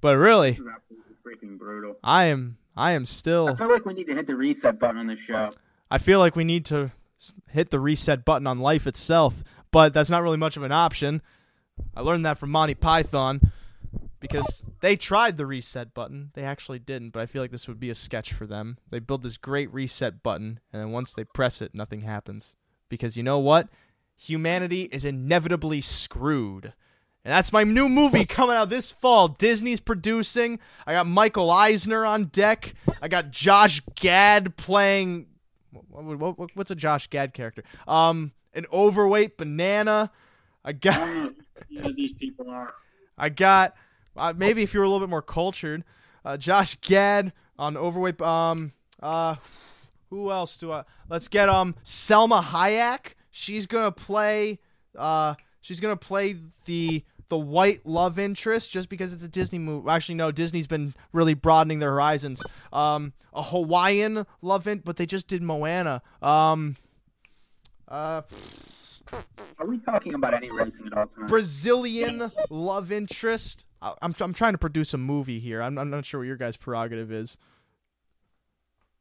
But really, This is absolutely freaking brutal. I am I am still I feel like we need to hit the reset button on this show. I feel like we need to hit the reset button on life itself, but that's not really much of an option. I learned that from Monty Python because they tried the reset button. They actually didn't, but I feel like this would be a sketch for them. They build this great reset button, and then once they press it, nothing happens. Because you know what? Humanity is inevitably screwed. And that's my new movie (laughs) coming out this fall. Disney's producing. I got Michael Eisner on deck. I got Josh Gad playing. What, what, what, what's a Josh Gad character? Um, an overweight banana. I I got. who these people are. I got uh, maybe if you were a little bit more cultured, uh, Josh Gad on overweight. Um, uh, who else do I? Let's get um Salma Hayek. She's gonna play. Uh, she's gonna play the the white love interest just because it's a Disney movie. Actually, no, Disney's been really broadening their horizons. Um, a Hawaiian love int, but they just did Moana. Um, uh, Are we talking about any racing at all tonight? Brazilian love interest. I- I'm I'm trying to produce a movie here. I'm I'm not sure what your guys' prerogative is.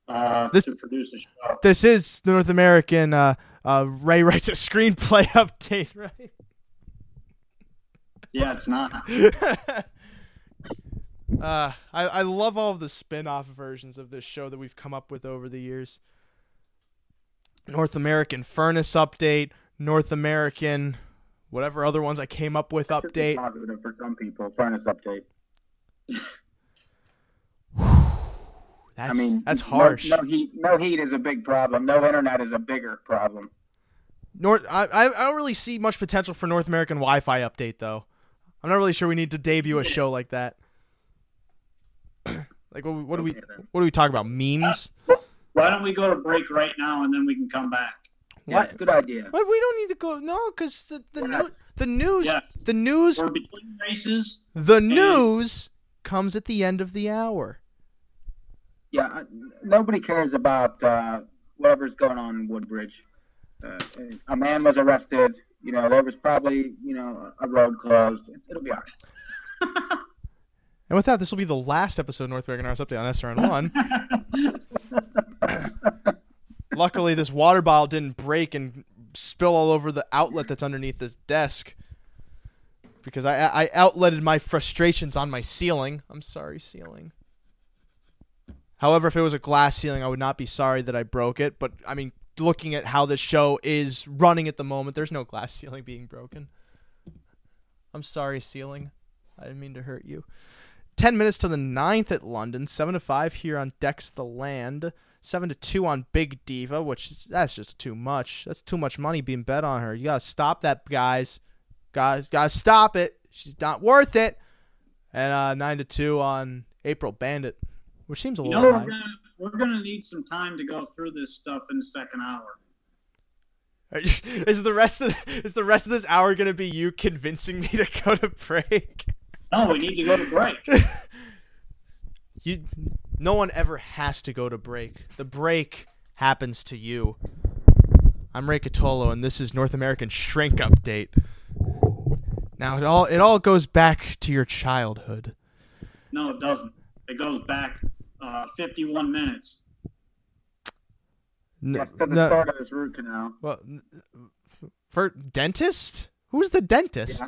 Uh, This- to produce a show. This is North American. Uh, uh, Ray writes a screenplay (laughs) update, right? Yeah, it's not. (laughs) uh, I I love all of the spin-off versions of this show that we've come up with over the years. North American Furnace update, North American, whatever other ones I came up with update. positive for some people. Furnace update. (sighs) That's I mean, that's harsh. No, heat. No heat is a big problem. No internet is a bigger problem. North, I, I I don't really see much potential for North American Wi-Fi update though. I'm not really sure we need to debut a show like that. (coughs) like what, what do we what do we talk about? Memes? Why don't we go to break right now and then we can come back? Yes, What? good idea. What? We don't need to go. No, because the the, Yes. new, the news Yes. the news We're between races. the news comes at the end of the hour. Yeah, nobody cares about uh, whatever's going on in Woodbridge. Uh, a man was arrested. You know, there was probably you know a road closed. It'll be all right. (laughs) And with that, this will be the last episode of North American Horse Update on SRN One. (laughs) Luckily, this water bottle didn't break and spill all over the outlet that's underneath this desk. Because I I outletted my frustrations on my ceiling. I'm sorry, ceiling. However, if it was a glass ceiling, I would not be sorry that I broke it. But I mean, looking at how this show is running at the moment, there's no glass (laughs) ceiling being broken. I'm sorry, ceiling. I didn't mean to hurt you. 10 minutes to the ninth at London, 7 to 5 here on Dex the Land, 7 to 2 on Big Diva, which that's just too much. That's too much money being bet on her. You got to stop that, guys. Guys, got to stop it. She's not worth it. And uh, 9 to 2 on April Bandit, which seems a You little know, high. We're gonna need some time to go through this stuff in the second hour. (laughs) is the rest of is the rest of this hour going to be you convincing me to go to break? No, we need to go to break. (laughs) You no one ever has to go to break. The break happens to you. I'm Ray Cotolo and this is North American Shrink Update. Now it all it all goes back to your childhood. No, it doesn't. It goes back uh, 51 minutes. N- Yes, to the no- start of this root canal. well, for dentist? Who's the dentist? Yeah.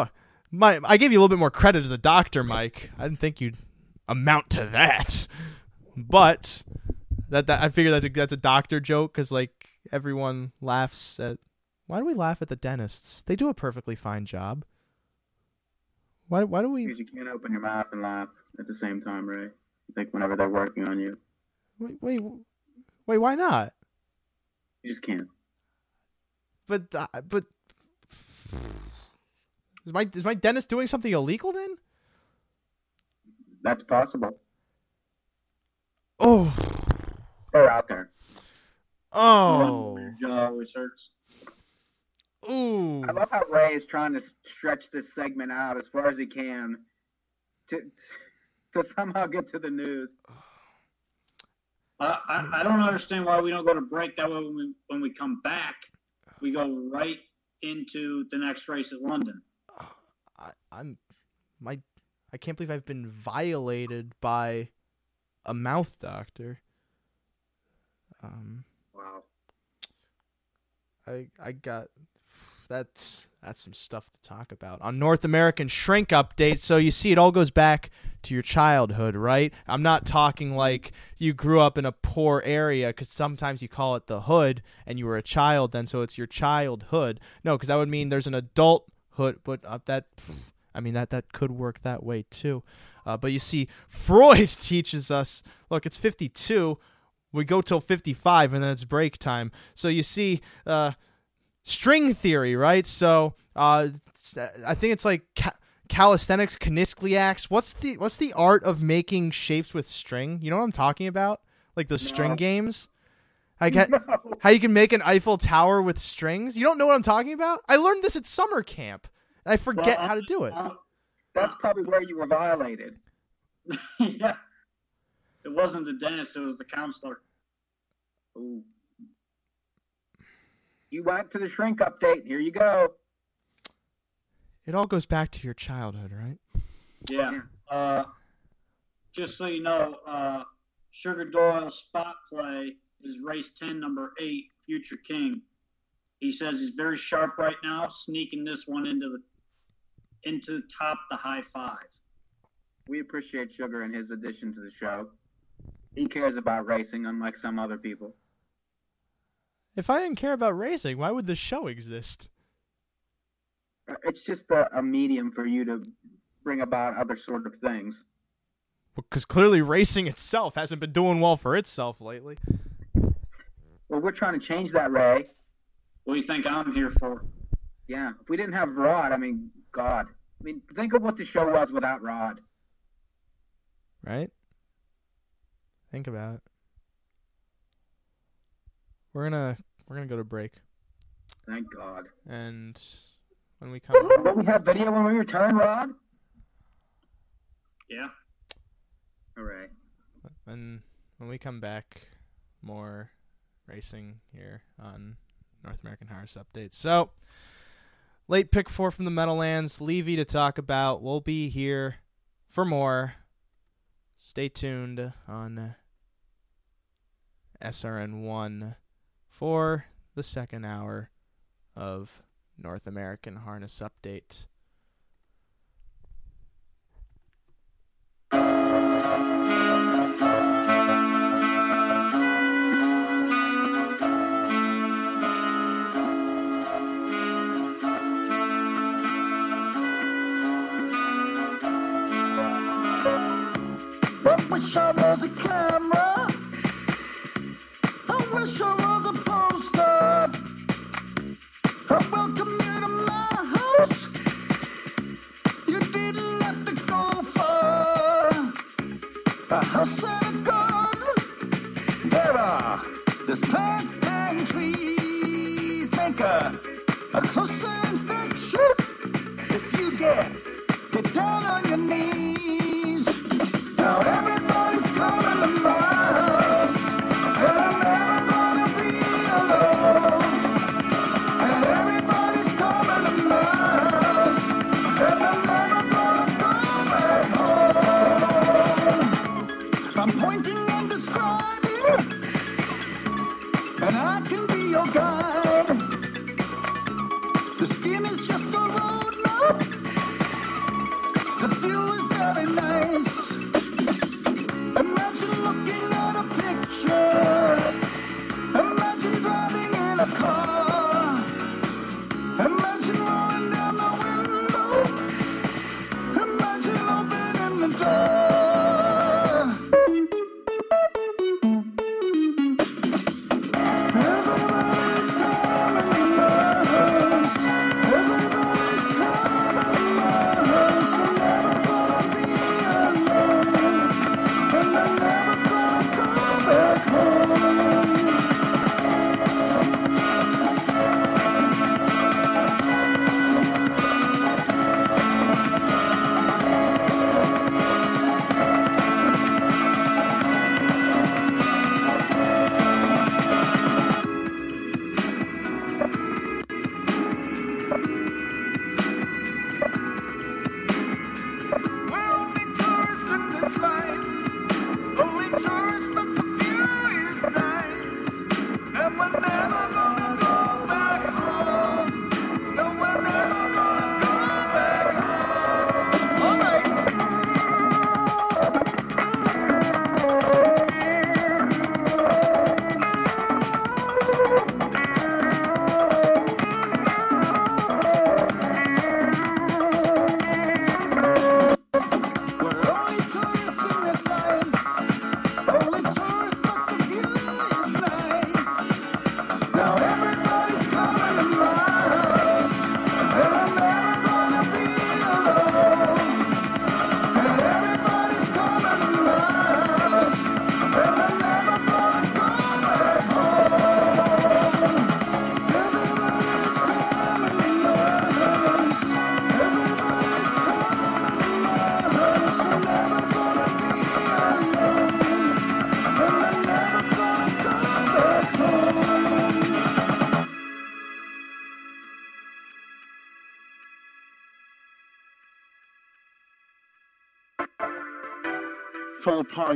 Look, my I gave you a little bit more credit as a doctor, Mike. I didn't think you'd amount to that, but that, that I figure that's a that's a doctor joke because like everyone laughs at. Why do we laugh at the dentists? They do a perfectly fine job. Why why do we Because you can't open your mouth and laugh at the same time, Ray. Like whenever they're working on you, wait wait, wait why not? you just can't. But uh, but is my is my dentist doing something illegal then? That's possible. Oh They're out there. oh hurts. ooh. I love how Ray is trying to stretch this segment out as far as he can to to somehow get to the news. (sighs) I, I, I don't understand why we don't go to break. That way, when we, when we come back, we go right into the next race at London. (sighs) I, I'm my I can't believe I've been violated by a mouth doctor. Um, Wow. I I got that's that's some stuff to talk about on North American Shrink Update. So you see, it all goes back to your childhood, right? I'm not talking like you grew up in a poor area because sometimes you call it the hood and you were a child then, so it's your childhood. No, because that would mean there's an adulthood, but uh, that I mean that that could work that way too. Uh, but you see, (laughs) Freud teaches us. Look, it's 52. We go till 55, and then it's break time. So you see, uh, string theory, right? So uh, I think it's like ca- calisthenics, kinescliacs. What's the what's the art of making shapes with string? You know what I'm talking about? Like the string games. I get (laughs) how you can make an Eiffel Tower with strings. You don't know what I'm talking about? I learned this at summer camp, I forget Well, how to do it. Uh, That's probably where you were violated. (laughs) yeah. It wasn't the dentist, it was the counselor. Ooh. You went to the shrink update. Here you go. It all goes back to your childhood, right? Yeah. Uh, just so you know, uh, Sugar Doyle spot play is race 10, number 8, Future King. He says he's very sharp right now, sneaking this one into the into the top the high five. We appreciate Sugar and his addition to the show. He cares about racing, unlike some other people. If I didn't care about racing, why would the show exist? It's just a, a medium for you to bring about other sort of things. Because clearly racing itself hasn't been doing well for itself lately. Well, we're trying to change that, Ray. What do you think I'm here for? Yeah. If we didn't have Rod, I mean, God. I mean, think of what the show was without Rod. right? Think about it. We're gonna we're gonna go to break, Thank God. and when we come, Will we have video when we return, Rod? Yeah. All right. when when we come back, more racing here on North American Harness Update. So, late pick four from the Meadowlands, Levy to talk about. We'll be here for more. Stay tuned on SRN1 for the second hour of North American Harness Update. A house and. There are there's plants and trees. Make a a closer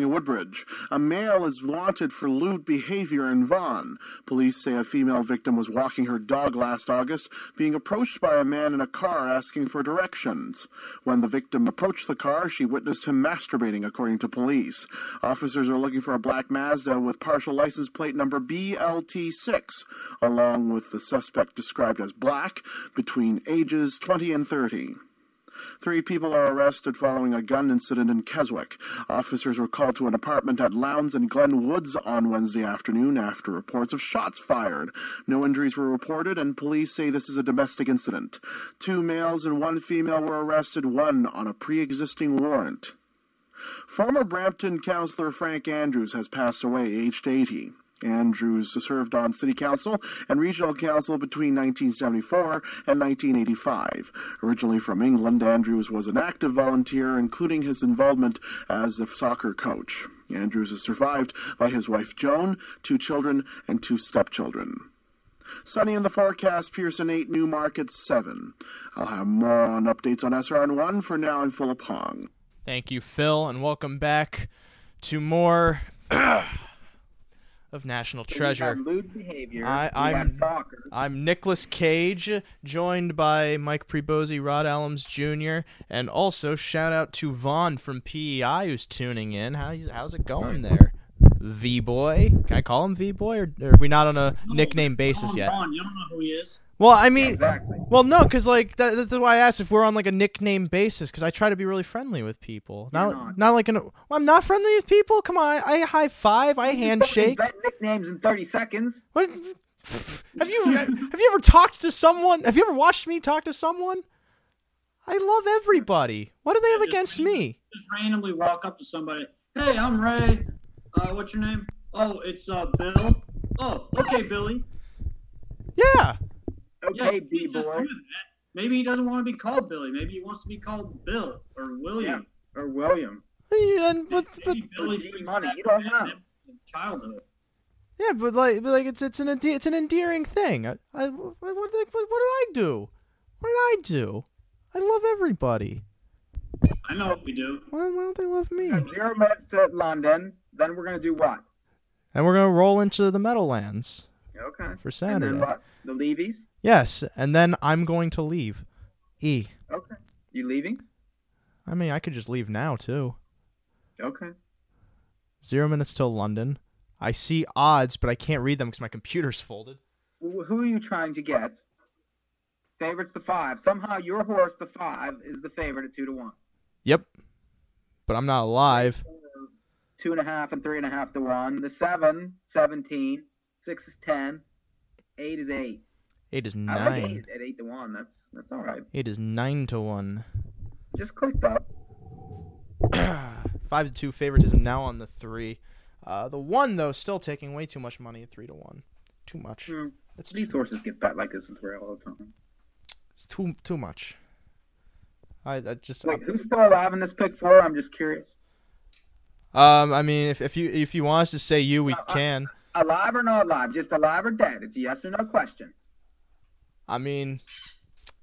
Woodbridge. A male is wanted for lewd behavior in Vaughan. Police say a female victim was walking her dog last August, being approached by a man in a car asking for directions. When the victim approached the car, she witnessed him masturbating, according to police. Officers are looking for a black Mazda with partial license plate number BLT6, along with the suspect described as black, between ages 20 and 30. Three people are arrested following a gun incident in Keswick. Officers were called to an apartment at Lowndes and Glen Woods on Wednesday afternoon after reports of shots fired. No injuries were reported, and police say this is a domestic incident. Two males and one female were arrested, one on a pre existing warrant. Former Brampton councillor Frank Andrews has passed away, aged 80. Andrews served on City Council and Regional Council between 1974 and 1985. Originally from England, Andrews was an active volunteer, including his involvement as a soccer coach. Andrews is survived by his wife Joan, two children, and two stepchildren. Sunny in the forecast, Pearson 8, Newmarket 7. I'll have more on updates on SRN1. For now, I'm Philip Hong. Thank you, Phil, and welcome back to more (clears throat) of National Treasure. Lewd behavior. I- we I'm- I'm Nicolas Cage, joined by Mike Pribozie, Rod Allums Jr., and also shout out to Vaughn from PEI who's tuning in. How's how's it going there, V boy? Can I call him V boy, or, or are we not on a nickname basis yet? on, you don't know who he is. Well, I mean, exactly. well, no, because like that, that's why I asked if we're on like a nickname basis. Because I try to be really friendly with people. Not not. not like an. Well, I'm not friendly with people. Come on, I, I high five, I handshake. Nicknames in 30 seconds. What? (laughs) Have you (laughs) have you ever talked to someone? Have you ever watched me talk to someone? I love everybody. What do they have Just against randomly- me? Just randomly walk up to somebody. Hey, I'm Ray. Uh, what's your name? Oh, it's uh Bill. Oh, okay, Billy. Yeah. Yeah, Okay, you B boy. Maybe he doesn't want to be called Billy. Maybe he wants to be called Bill or William. or William. And, but, but Billy money, you don't that know. Childhood. yeah, but like, but like it's it's an ende- it's an endearing thing. I, I what, what, what, what did I do? What did I do? I love everybody. I know what we do. Why, why don't they love me? We have Zero minutes to London. Then we're gonna do what? And we're gonna roll into the Meadowlands Okay. for And Saturday. then what? The Levies. Yes, and then I'm going to leave. E. Okay. You leaving? I mean, I could just leave now too. Okay. Zero minutes till London. I see odds, but I can't read them because my computer's folded. Who are you trying to get? Favorites the five. Somehow your horse, the five, is the favorite at two to one. Yep. But I'm not alive. Two and a half and three and a half to one. The seven, 17. Six is ten. Eight is eight. Eight is I like nine. eight at eight to one. That's that's all right. Eight is nine to one. Just clicked (clears throat) up. Five to two favoritism now on the three. Uh, the one though still taking way too much money at three to one. Too much. Hmm. That's These too, horses get bet like this in three all the time. it's too too much. I, I just Wait, who's still alive in this pick four? I'm just curious. um I mean if if you if you want us to say you we No, I- can. Alive or not alive? Just alive or dead? It's a yes or no question. I mean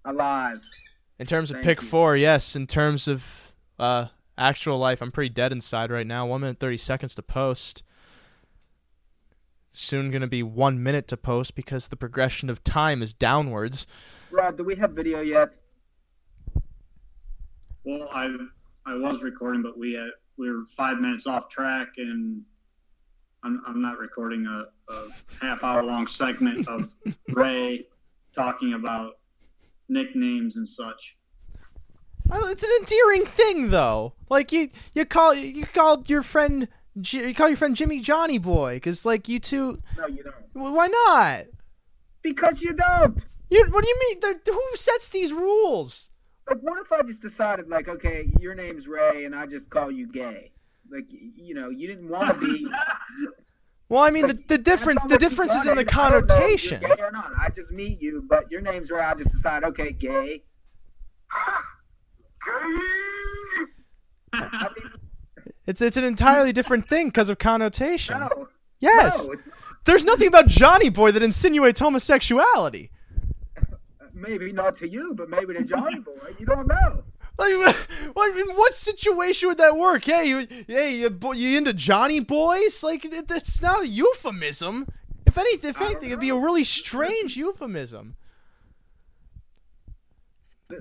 Alive. in terms of Thank pick you. four, yes. In terms of uh actual life, I'm pretty dead inside right now. One minute thirty seconds to post. Soon gonna be one minute to post because the progression of time is downwards. Rod, do we have video yet? Well, I I was recording, but we had, we were five minutes off track, and I'm I'm not recording a, a half hour long segment of (laughs) Ray talking about nicknames and such. It's an endearing thing, though. Like you, you call you called your friend, you call your friend Jimmy Johnny Boy, because like you two. No, you don't. Why not? Because you don't. You. What do you mean? The- Who sets these rules? Like, what if I just decided, like, okay, your name's Ray, and I just call you gay? Like, you know, you didn't want to be. (laughs) Well, I mean, the, the different the difference is in the wanted. I don't know if you're connotation. Gay or not? I just meet you, but your name's Ray. I just decide, okay, gay. (laughs) I mean, (laughs) It's it's an entirely different thing because of connotation. no. Yes, No, there's nothing about Johnny Boy that insinuates homosexuality. (laughs) maybe not to you, but maybe to Johnny Boy. You don't know. Like, (laughs) what, in what situation would that work? Hey, you, hey, you, you into Johnny boys? Like, it, that's not a euphemism. If anything, if anything, it'd be a really (laughs) strange euphemism.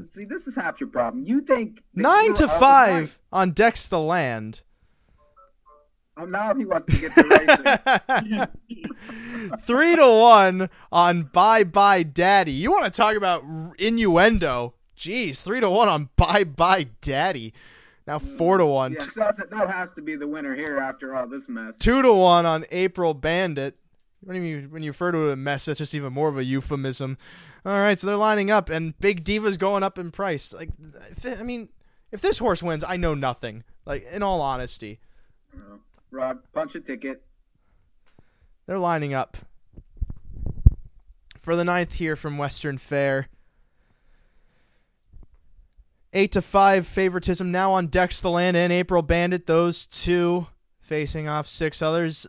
See, this is half your problem. You think Nine to five on Dex the Land. Oh, now he wants to get the racing. (laughs) Three to one on Bye Bye Daddy. You want to talk about innuendo? Jeez, three to one on Bye Bye Daddy. Now four to one. yeah, that has to be the winner here after all this mess. two to one on April Bandit. When you when you refer to it a mess, that's just even more of a euphemism. All right, so they're lining up, and Big Diva's going up in price. Like, I mean, if this horse wins, I know nothing. Like, in all honesty, Uh, Rod, punch a ticket. they're lining up for the ninth here from Western Fair. Eight to five favoritism now on Dex the Land and April Bandit. Those two facing off six others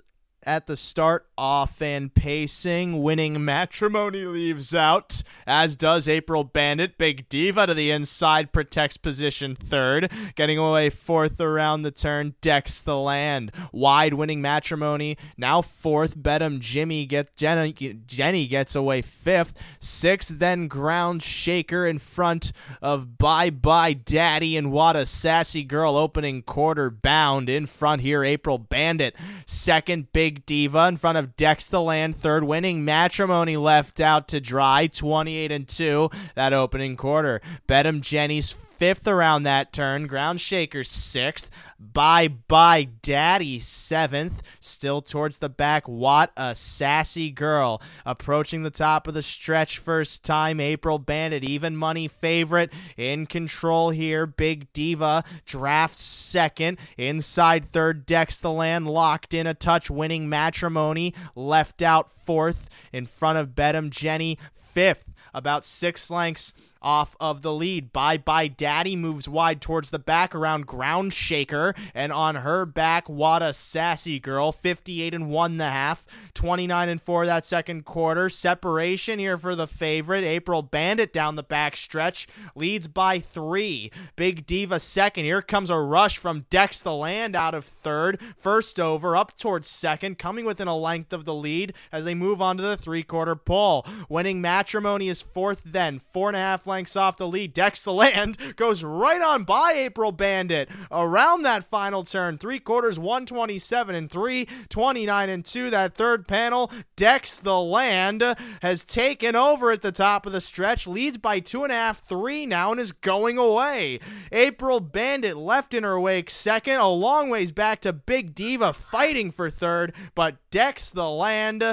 at the start off and pacing. Winning matrimony leaves out, as does April Bandit. Big Diva to the inside protects position third. Getting away fourth around the turn, Dex the Land. Wide winning matrimony now fourth. Bedham Jimmy get Jenny, Jenny gets away fifth. Sixth, then ground shaker in front of Bye Bye Daddy and What a Sassy Girl opening quarter bound in front here. April Bandit second. Big Diva in front of Dex the Land third. Winning matrimony left out to dry 28 and 2 that opening quarter. Bedham Jenny's fifth around that turn. Ground Shaker sixth. Bye bye Daddy seventh. Still towards the back. What a sassy girl. Approaching the top of the stretch first time. April Bandit, even money favorite. In control here. Big Diva drafts second. Inside third. Dex the land locked in a touch. Winning matrimony. Left out fourth. In front of Bedham Jenny fifth. About six lengths off of the lead. Bye bye Daddy moves wide towards the back around Ground Shaker, and on her back, what a sassy girl. 58 and 1 the half, 29 and 4 that second quarter. Separation here for the favorite. April Bandit down the back stretch leads by three. Big Diva second. Here comes a rush from Dex the Land out of third. First over, up towards second, coming within a length of the lead as they move on to the three quarter pole. Winning matrimony is fourth, then four and a half lengths off the lead. Dex the Land (laughs) goes right on by April Bandit around that final turn. Three quarters, 127 and 3, 29 and 2. That third panel, Dex the Land has taken over at the top of the stretch, leads by two and a half, three now, and is going away. April Bandit left in her wake second, a long ways back to Big Diva fighting for third, but Dex the Land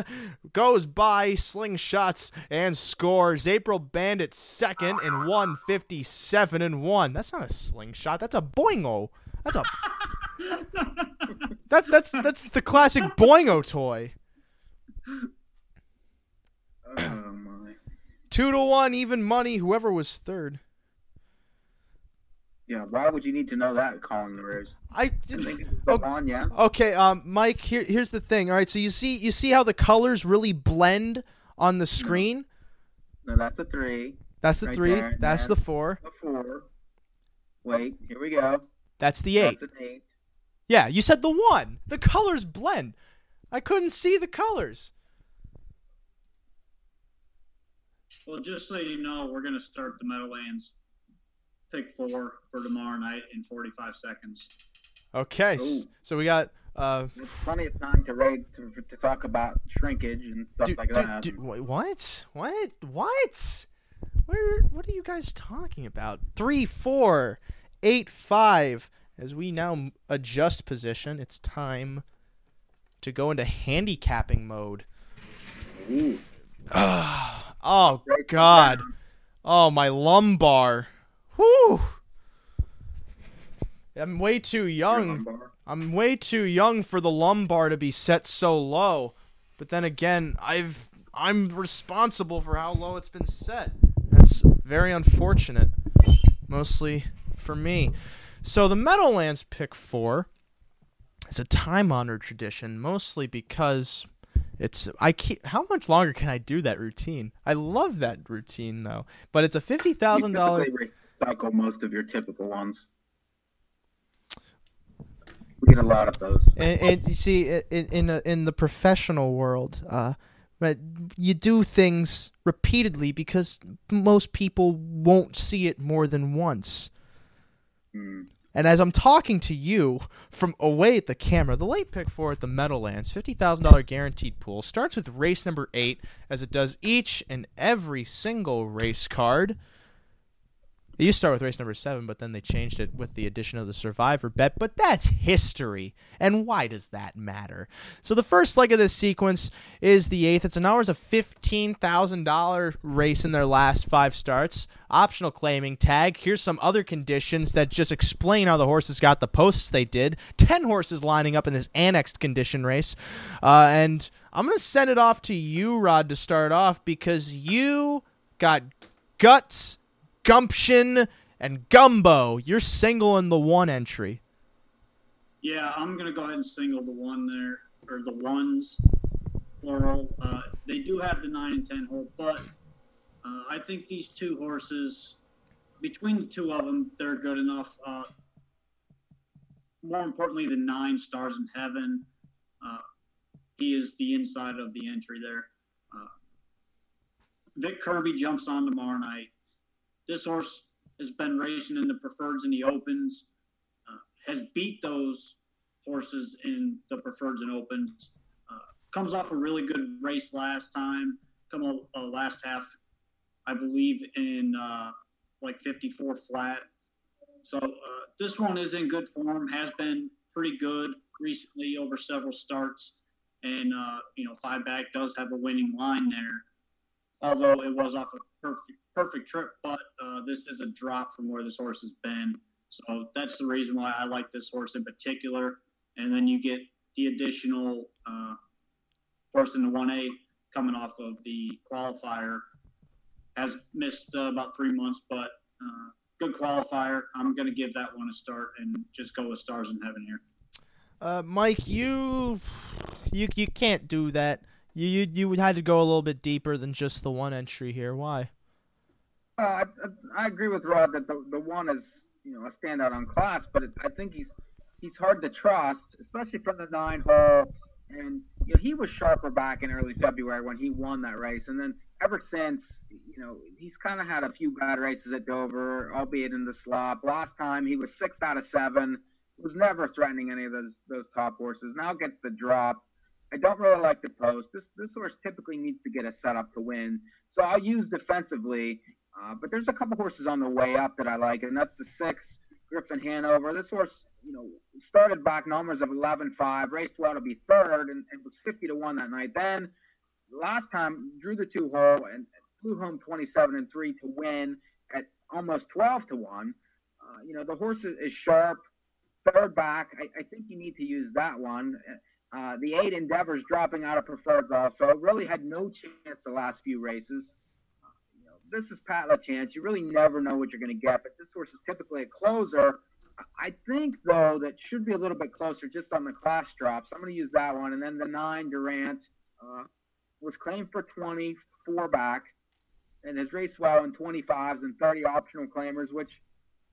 goes by, slingshots, and scores. April Bandit second in 157 and 1. That's not a slingshot, that's a boingo. That's a (laughs) That's that's that's the classic boingo toy. Oh my. Two to one, even money. Whoever was third. Yeah, why would you need to know that calling the race? I I think it's still on, yeah. okay, um, Mike. Here, here's the thing. All right, so you see, you see how the colors really blend on the screen. No, that's a three. That's the Right three. there, That's the four. A four. Wait, here we go. That's the eight. That's an eight. Yeah, you said the one. The colors blend. I couldn't see the colors. Well, just so you know, we're going to start the Meadowlands pick four for tomorrow night in 45 seconds. Okay, Ooh. so we got uh, There's plenty of time to rate to, to talk about shrinkage and stuff Dude, like dude, that. dude, wait, what? What? What? Where? What are you guys talking about? Three, four, eight, five. As we now adjust position, it's time to go into handicapping mode. Ah, oh Race God! Oh my lumbar. Whew. I'm way too young. I'm way too young for the lumbar to be set so low. But then again, I've I'm responsible for how low it's been set. That's very unfortunate. Mostly for me. So the Meadowlands pick 4 is a time-honored tradition mostly because it's I keep how much longer can I do that routine? I love that routine though. But it's a $50,000 recycle most of your typical ones. We get a lot of those. and, and you see in in, a, in the professional world uh but you do things repeatedly because most people won't see it more than once Mm. and as I'm talking to you from away at the camera, the late pick four at the Meadowlands, $50,000 guaranteed pool, starts with race number eight, as it does each and every single race card. It used to start with race number seven, but then they changed it with the addition of the Survivor bet. But that's history. And why does that matter? So the first leg of this sequence is the eighth. It's an hours of $15,000 race in their last five starts. Optional claiming tag. Here's some other conditions that just explain how the horses got the posts they did. 10 horses lining up in this annexed condition race. Uh, and I'm to send it off to you, Rod, to start off because you got guts gumption, and gumbo. You're single in the one entry. Yeah, I'm going to go ahead and single the one there, or the ones. plural. Uh, they do have the nine and ten hole, but uh, I think these two horses, between the two of them, they're good enough. Uh, more importantly, the nine stars in heaven. Uh, he is the inside of the entry there. Uh, Vic Kirby jumps on tomorrow night. This horse has been racing in the preferreds and the opens, uh, has beat those horses in the preferreds and opens. Uh, comes off a really good race last time. Come on, uh, last half, I believe in uh, like 54 flat. So uh, this one is in good form. Has been pretty good recently over several starts, and uh, you know five back does have a winning line there. Although it was off a perfect perfect trip, but uh, this is a drop from where this horse has been. So that's the reason why I like this horse in particular and then you get the additional uh, horse in the 1A coming off of the qualifier. Has missed uh, about three months, but uh, good qualifier. I'm going to give that one a start and just go with Stars in Heaven here. Uh, Mike, you you you can't do that. You you you had to go a little bit deeper than just the one entry here. Why? I, I agree with Rod that the, the one is you know a standout on class, but it, I think he's he's hard to trust, especially from the nine hole. And you know, he was sharper back in early February when he won that race, and then ever since, you know, he's kind of had a few bad races at Dover, albeit in the slop. Last time he was sixth out of seven. Was never threatening any of those those top horses. Now gets the drop. I don't really like the post. This this horse typically needs to get a setup to win, so I'll use defensively. Uh, but there's a couple horses on the way up that I like, and that's the six Griffin Hanover. This horse, you know, started back numbers of 11-5, raced well to be third, and, and was 50 to one that night. Then last time drew the two hole and flew home 27 and three to win at almost 12 to one. Uh, you know, the horse is, sharp, third back. I, I, think you need to use that one. Uh, the eight endeavors dropping out of preferred also really had no chance the last few races this is Pat LaChance. You really never know what you're going to get, but this horse is typically a closer. I think though that should be a little bit closer just on the class drops. I'm going to use that one, and then the nine Durant uh, was claimed for 24 back, and has raced well in 25s and 30 optional claimers, which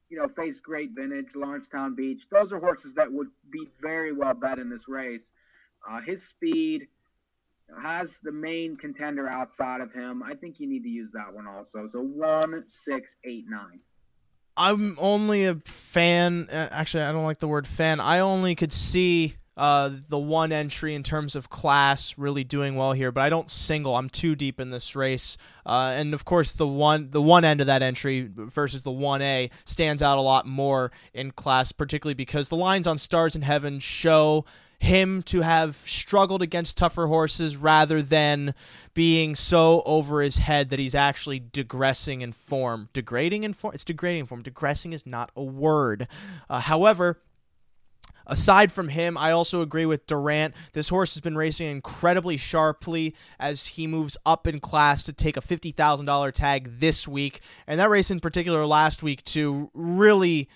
you know face great vintage Lawrencetown Beach. Those are horses that would be very well bet in this race. Uh, his speed has the main contender outside of him. I think you need to use that one also. So one, six, eight, nine. I'm only a fan. Uh, actually, I don't like the word fan. I only could see uh, the one entry in terms of class really doing well here, but I don't single. I'm too deep in this race, uh, and of course the one the one end of that entry versus the one A stands out a lot more in class, particularly because the lines on Stars in Heaven show him to have struggled against tougher horses rather than being so over his head that he's actually digressing in form. Degrading in form? It's degrading in form. Digressing is not a word. Uh, however, Aside from him, I also agree with Durant. This horse has been racing incredibly sharply as he moves up in class to take a $50,000 tag this week. And that race in particular last week, too, really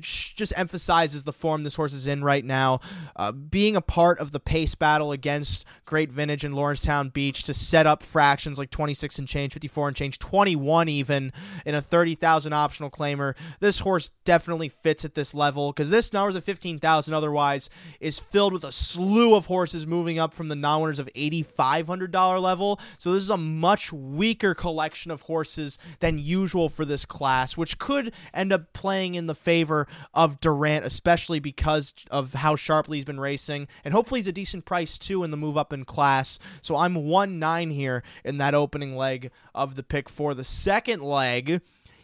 just emphasizes the form this horse is in right now. Uh, being a part of the pace battle against Great Vintage and Lawrencetown Beach to set up fractions like 26 and change, 54 and change, 21 even in a 30,000 optional claimer. This horse definitely fits at this level because this numbers of 15,000 otherwise is filled with a slew of horses moving up from the non-winners of $8,500 level. So this is a much weaker collection of horses than usual for this class, which could end up playing in the favor favor of Durant, especially because of how sharply he's been racing. And hopefully he's a decent price too in the move up in class. So I'm 1 9 here in that opening leg of the pick four. The second leg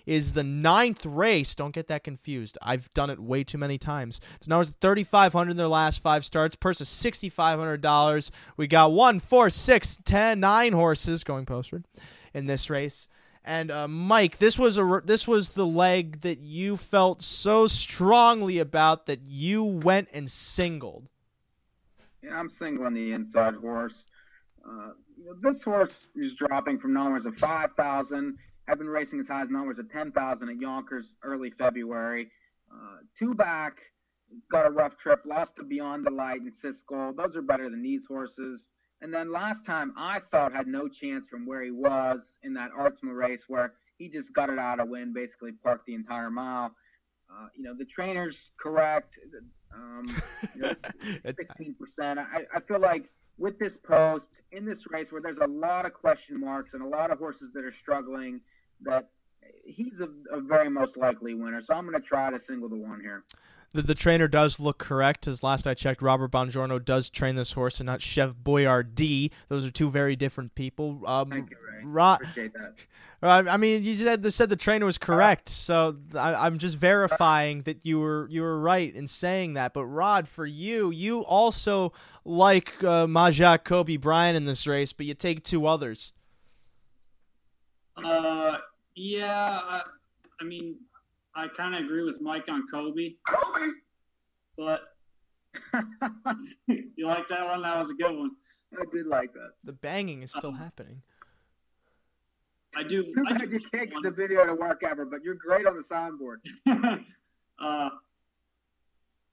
is the ninth race. Don't get that confused. I've done it way too many times. It's now 3500 in their last five starts. Purse is $6,500. We got one, four, six, ten, nine horses going postward in this race. And uh, Mike, this was a this was the leg that you felt so strongly about that you went and singled. Yeah, I'm singling the inside horse. Uh, this horse is dropping from numbers of 5,000. Had been racing as high as numbers of 10,000 at Yonkers early February. Uh, two back, got a rough trip, lost to Beyond Delight and Cisco. Those are better than these horses. And then last time I thought had no chance from where he was in that Artsma race where he just got it out of win, basically parked the entire mile. Uh, you know, the trainer's correct. Um, you know, (laughs) 16%. I, I feel like with this post in this race where there's a lot of question marks and a lot of horses that are struggling, that he's a, a very most likely winner. So I'm going to try to single the one here. The, the trainer does look correct. As last I checked, Robert Bongiorno does train this horse and not Chef Boyardee. Those are two very different people. Um, Thank you, Ray. Ro- Appreciate that. I mean, you said said the trainer was correct, so I, I'm just verifying that you were you were right in saying that. But Rod, for you, you also like uh, Majak Kobe Bryant in this race, but you take two others. Uh, yeah, I, I mean, I kind of agree with Mike on Kobe, Kobe! but (laughs) you like that one? That was a good one. I did like that. The banging is still happening. I do. Too I bad do you can't get the video to work ever, but you're great on the soundboard. (laughs) uh,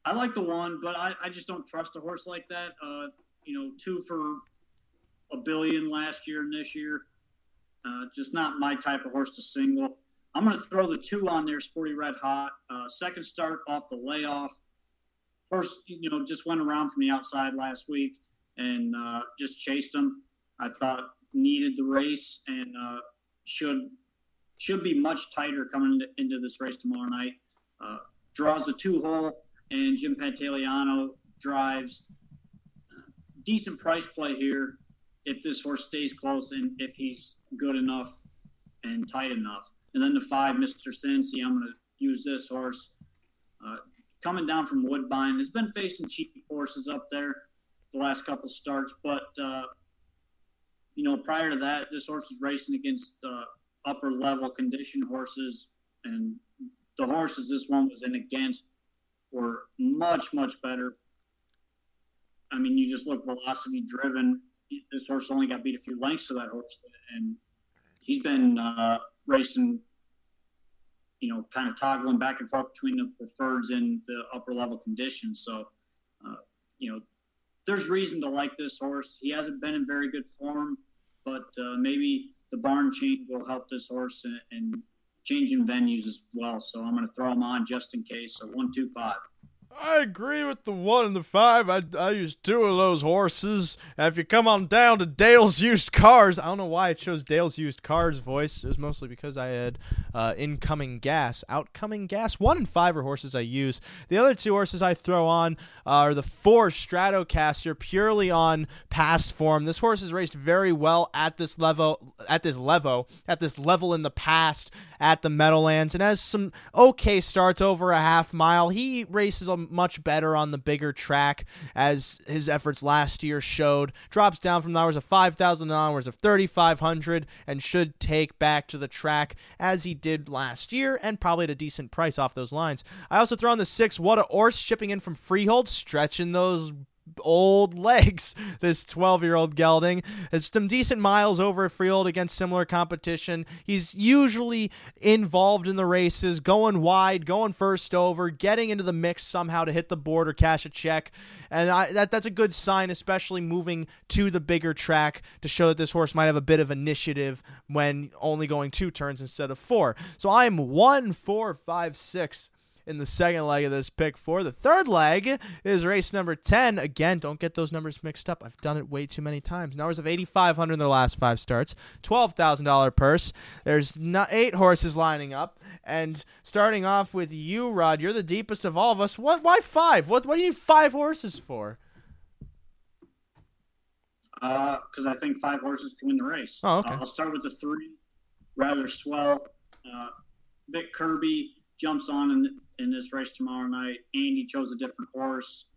I like the one, but I, I just don't trust a horse like that. Uh, you know, two for a billion last year and this year. Uh, just not my type of horse to single. I'm going to throw the two on there, Sporty Red Hot. Uh, second start off the layoff. First, you know, just went around from the outside last week and uh, just chased him. I thought needed the race and uh, should should be much tighter coming into, into this race tomorrow night. Uh, draws the two hole, and Jim Pantaleano drives. Decent price play here if this horse stays close and if he's good enough and tight enough. And then the five, Mr. Cincy, I'm going to use this horse. Uh, coming down from Woodbine, has been facing cheap horses up there the last couple starts, but uh, you know, prior to that, this horse was racing against uh, upper level condition horses, and the horses this one was in against were much, much better. I mean, you just look velocity driven. This horse only got beat a few lengths to that horse, and he's been uh, racing, you know, kind of toggling back and forth between the preferreds and the upper level conditions. So, uh, you know, there's reason to like this horse. He hasn't been in very good form, but uh, maybe the barn change will help this horse and, and changing venues as well. So I'm going to throw him on just in case. So one, two, five. I agree with the one and the five. I, I use two of those horses. And if you come on down to Dale's Used Cars, I don't know why I chose Dale's Used Cars voice. It was mostly because I had uh, incoming gas, outcoming gas. One and five are horses I use. The other two horses I throw on are the four Stratocaster, purely on past form. This horse has raced very well at this level, at this level, at this level in the past at the Meadowlands, and has some okay starts over a half mile. He races much better on the bigger track, as his efforts last year showed. Drops down from the hours of 5,000 to hours of 3,500, and should take back to the track as he did last year, and probably at a decent price off those lines. I also throw on the six. What a horse shipping in from Freehold, stretching those old (laughs) legs. This 12 year old gelding has some decent miles over at Freehold against similar competition. He's usually involved in the races, going wide, going first over, getting into the mix somehow to hit the board or cash a check. And I, that that's a good sign, especially moving to the bigger track to show that this horse might have a bit of initiative when only going two turns instead of four. So I am one, four, five, six in the second leg of this pick four. The third leg is race number 10. Again, don't get those numbers mixed up. I've done it way too many times. Numbers of 8,500 in their last five starts, $12,000 purse. There's not eight horses lining up. And starting off with you, Rod, you're the deepest of all of us. What? Why five? What, what do you need five horses for? because Uh, I think five horses can win the race. Oh, okay. Uh, I'll start with the three. Rather swell. Uh, Vic Kirby jumps on in, in this race tomorrow night. Andy chose a different horse,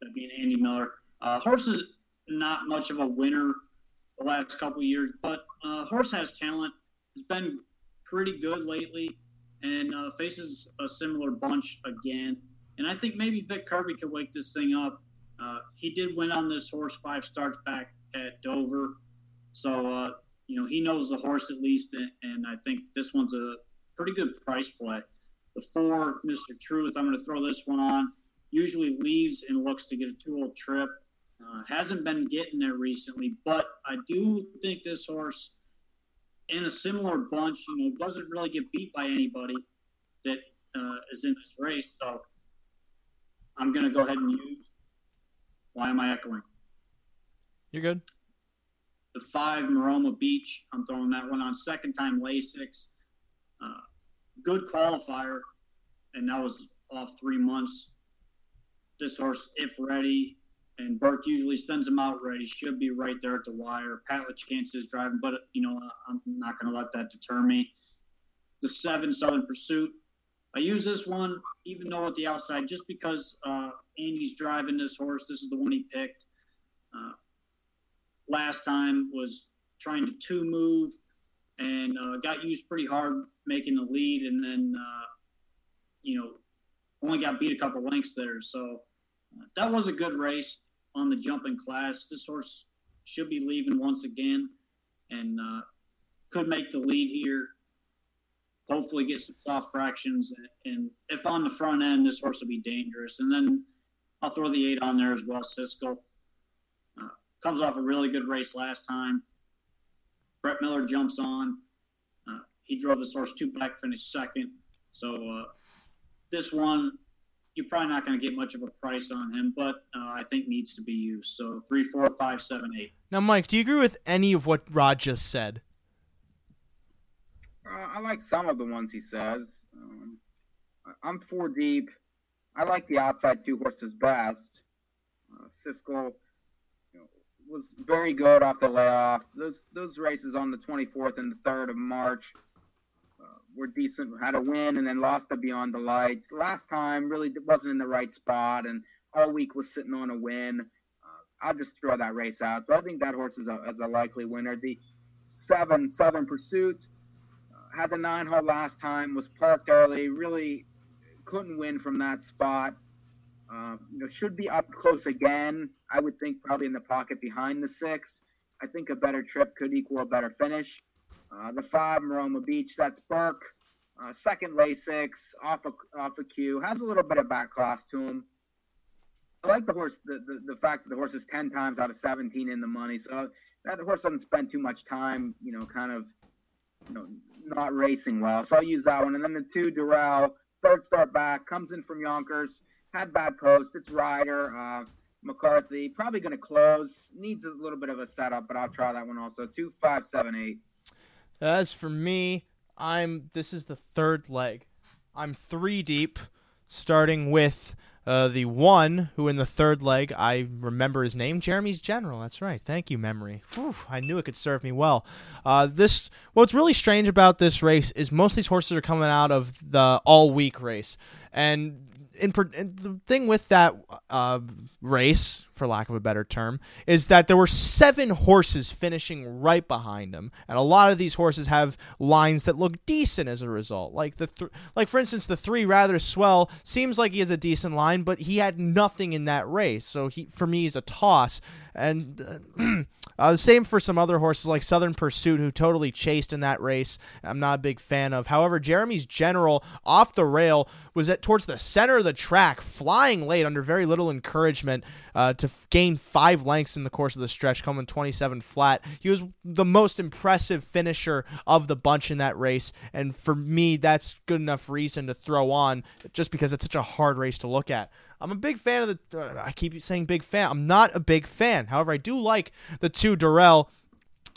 that being Andy Miller. Uh, horse is not much of a winner the last couple years, but uh, horse has talent. Has been pretty good lately, and uh, faces a similar bunch again. And I think maybe Vic Kirby could wake this thing up. Uh, he did win on this horse five starts back at Dover, so uh, you know he knows the horse at least, and, and I think this one's a pretty good price play. The four, Mr. Truth, I'm going to throw this one on. Usually leaves and looks to get a two-hole trip. Uh, hasn't been getting there recently, but I do think this horse, in a similar bunch, you know, doesn't really get beat by anybody that uh, is in this race. So I'm going to go ahead and use. Why am I echoing? You're good. The five Maroma Beach. I'm throwing that one on second time Lasix. Uh, good qualifier, and that was off three months. This horse, if ready, and Burke usually sends him out ready, should be right there at the wire. Pat LaChance is driving, but you know I'm not going to let that deter me. The seven Southern Pursuit. I use this one even though at the outside, just because uh, Andy's driving this horse. This is the one he picked. Uh, last time was trying to two move and uh, got used pretty hard making the lead, and then uh, you know only got beat a couple lengths there. So uh, that was a good race on the jumping class. This horse should be leaving once again, and uh, could make the lead here. Hopefully, get some soft fractions, and, and if on the front end, this horse will be dangerous. And then I'll throw the eight on there as well. Siskel uh, comes off a really good race last time. Brett Miller jumps on. He drove his horse two back, finished second. So uh, this one, you're probably not going to get much of a price on him, but uh, I think needs to be used. So three, four, five, seven, eight. Now, Mike, do you agree with any of what Rod just said? Uh, I like some of the ones he says. Um, I'm four deep. I like the outside two horses best. Uh, Siskel you know, was very good off the layoff. Those those races on the 24th and the 3rd of March were decent. Had a win and then lost to Beyond Delight. Last time really wasn't in the right spot and all week was sitting on a win. Uh, I'll just throw that race out. So I think that horse is a, is a likely winner. The seven Southern Pursuit uh, had the nine hole last time. Was parked early. Really couldn't win from that spot. Uh, you know, should be up close again. I would think probably in the pocket behind the six. I think a better trip could equal a better finish. Uh, the five, Maroma Beach, that's Burke. Uh, second, Lasix, off off a cue. Has a little bit of back class to him. I like the horse, the, the, the fact that the horse is 10 times out of 17 in the money. So that the horse doesn't spend too much time, you know, kind of, you know, not racing well. So I'll use that one. And then the two, Durrell, third start back, comes in from Yonkers, had bad post. It's Ryder, uh, McCarthy, probably going to close. Needs a little bit of a setup, but I'll try that one also. Two, five, seven, eight. As for me, I'm. This is the third leg. I'm three deep, starting with uh, the one who in the third leg I remember his name, Jeremy's General. That's right. Thank you, memory. Whew, I knew it could serve me well. Uh, this what's really strange about this race is most of these horses are coming out of the all week race, and in, in, the thing with that uh, race, for lack of a better term, is that there were seven horses finishing right behind him, and a lot of these horses have lines that look decent as a result. Like the th- like for instance, the three rather swell seems like he has a decent line, but he had nothing in that race, so he for me is a toss. And uh, (clears throat) uh, the same for some other horses like Southern Pursuit, who totally chased in that race. I'm not a big fan of. However, Jeremy's General off the rail was at towards the center of the track, flying late under very little encouragement uh, to f- gain five lengths in the course of the stretch, coming 27 flat. He was the most impressive finisher of the bunch in that race, and for me, that's good enough reason to throw on just because it's such a hard race to look at. I'm a big fan of the. Uh, I keep saying big fan. I'm not a big fan. However, I do like the two Durrell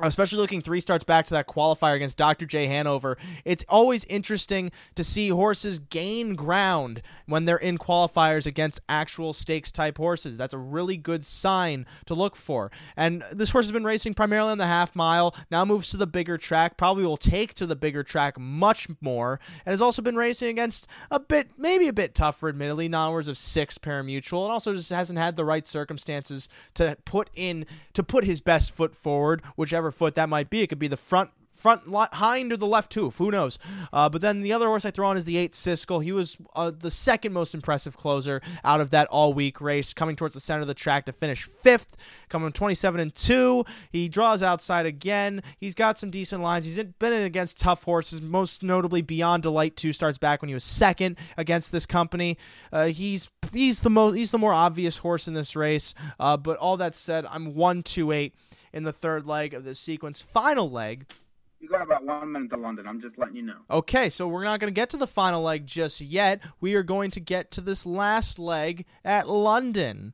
especially looking three starts back to that qualifier against Dr. J. Hanover, it's always interesting to see horses gain ground when they're in qualifiers against actual stakes type horses. That's a really good sign to look for. And this horse has been racing primarily on the half mile, now moves to the bigger track, probably will take to the bigger track much more, and has also been racing against a bit, maybe a bit tougher, admittedly, non of six parimutuel, and also just hasn't had the right circumstances to put in, to put his best foot forward, whichever foot that might be. It could be the front front hind or the left hoof. Who knows? Uh, but then the other horse I throw on is the eight Siskel. He was uh, the second most impressive closer out of that all week race, coming towards the center of the track to finish fifth, coming 27 and two. He draws outside again. He's got some decent lines. He's been in against tough horses, most notably Beyond Delight. Two starts back when he was second against this company. Uh, he's he's the most he's the more obvious horse in this race. Uh, but all that said, I'm one two eight in the third leg of this sequence. Final leg. You got about one minute to London. I'm just letting you know. Okay, so we're not going to get to the final leg just yet. We are going to get to this last leg at London.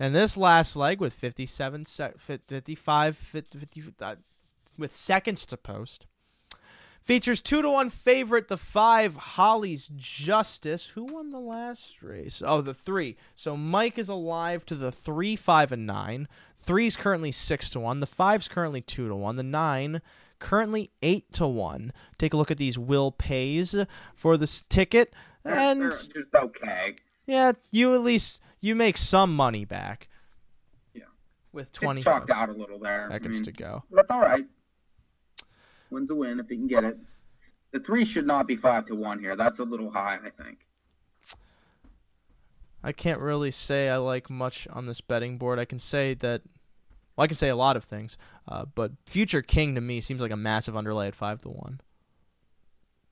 And this last leg with 57 sec- 55 50, 50 uh, with seconds to post features 2 to 1 favorite the 5 Holly's Justice. Who won the last race? Oh, the 3. So Mike is alive to the 3 5 and 9. 3 is currently 6 to 1. The 5 is currently 2 to 1. The 9 currently 8 to 1. Take a look at these will pays for this ticket and they're just okay. yeah, you at least you make some money back. Yeah. With It's 20 chalked out a little there. I seconds mean, to go. That's all right. Win's a win if he can get it. The three should not be five to one here. That's a little high, I think. I can't really say I like much on this betting board. I can say that well, I can say a lot of things, uh, but Future King to me seems like a massive underlay at five to one.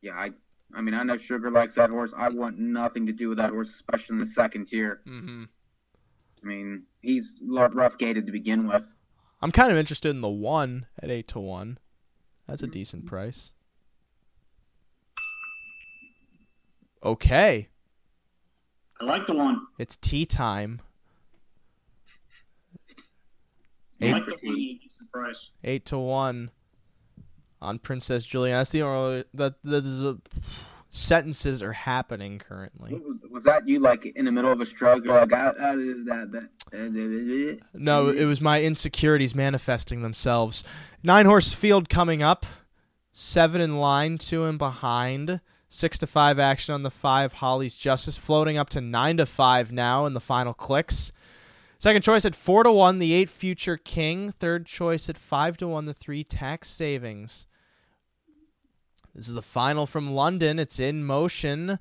Yeah, I. I mean, I know Sugar likes that horse. I want nothing to do with that horse, especially in the second tier. Mm-hmm. I mean, he's rough gated to begin with. I'm kind of interested in the one at eight to one. That's a mm-hmm. decent price. Okay, I like the one. it's tea time. I Eight- like the one at a decent price. eight to one on Princess Juliana. That's the only that that is the sentences are happening currently. Was, was that you like in the middle of a stroke? You're like, that, that, that, No, it was my insecurities manifesting themselves. Nine horse field coming up, seven in line, two in behind. Six to five action on the five. Holly's Justice floating up to nine to five now in the final clicks. Second choice at four to one, the eight Future King. Third choice at five to one, the three Tax Savings. This is the final from London. It's in motion,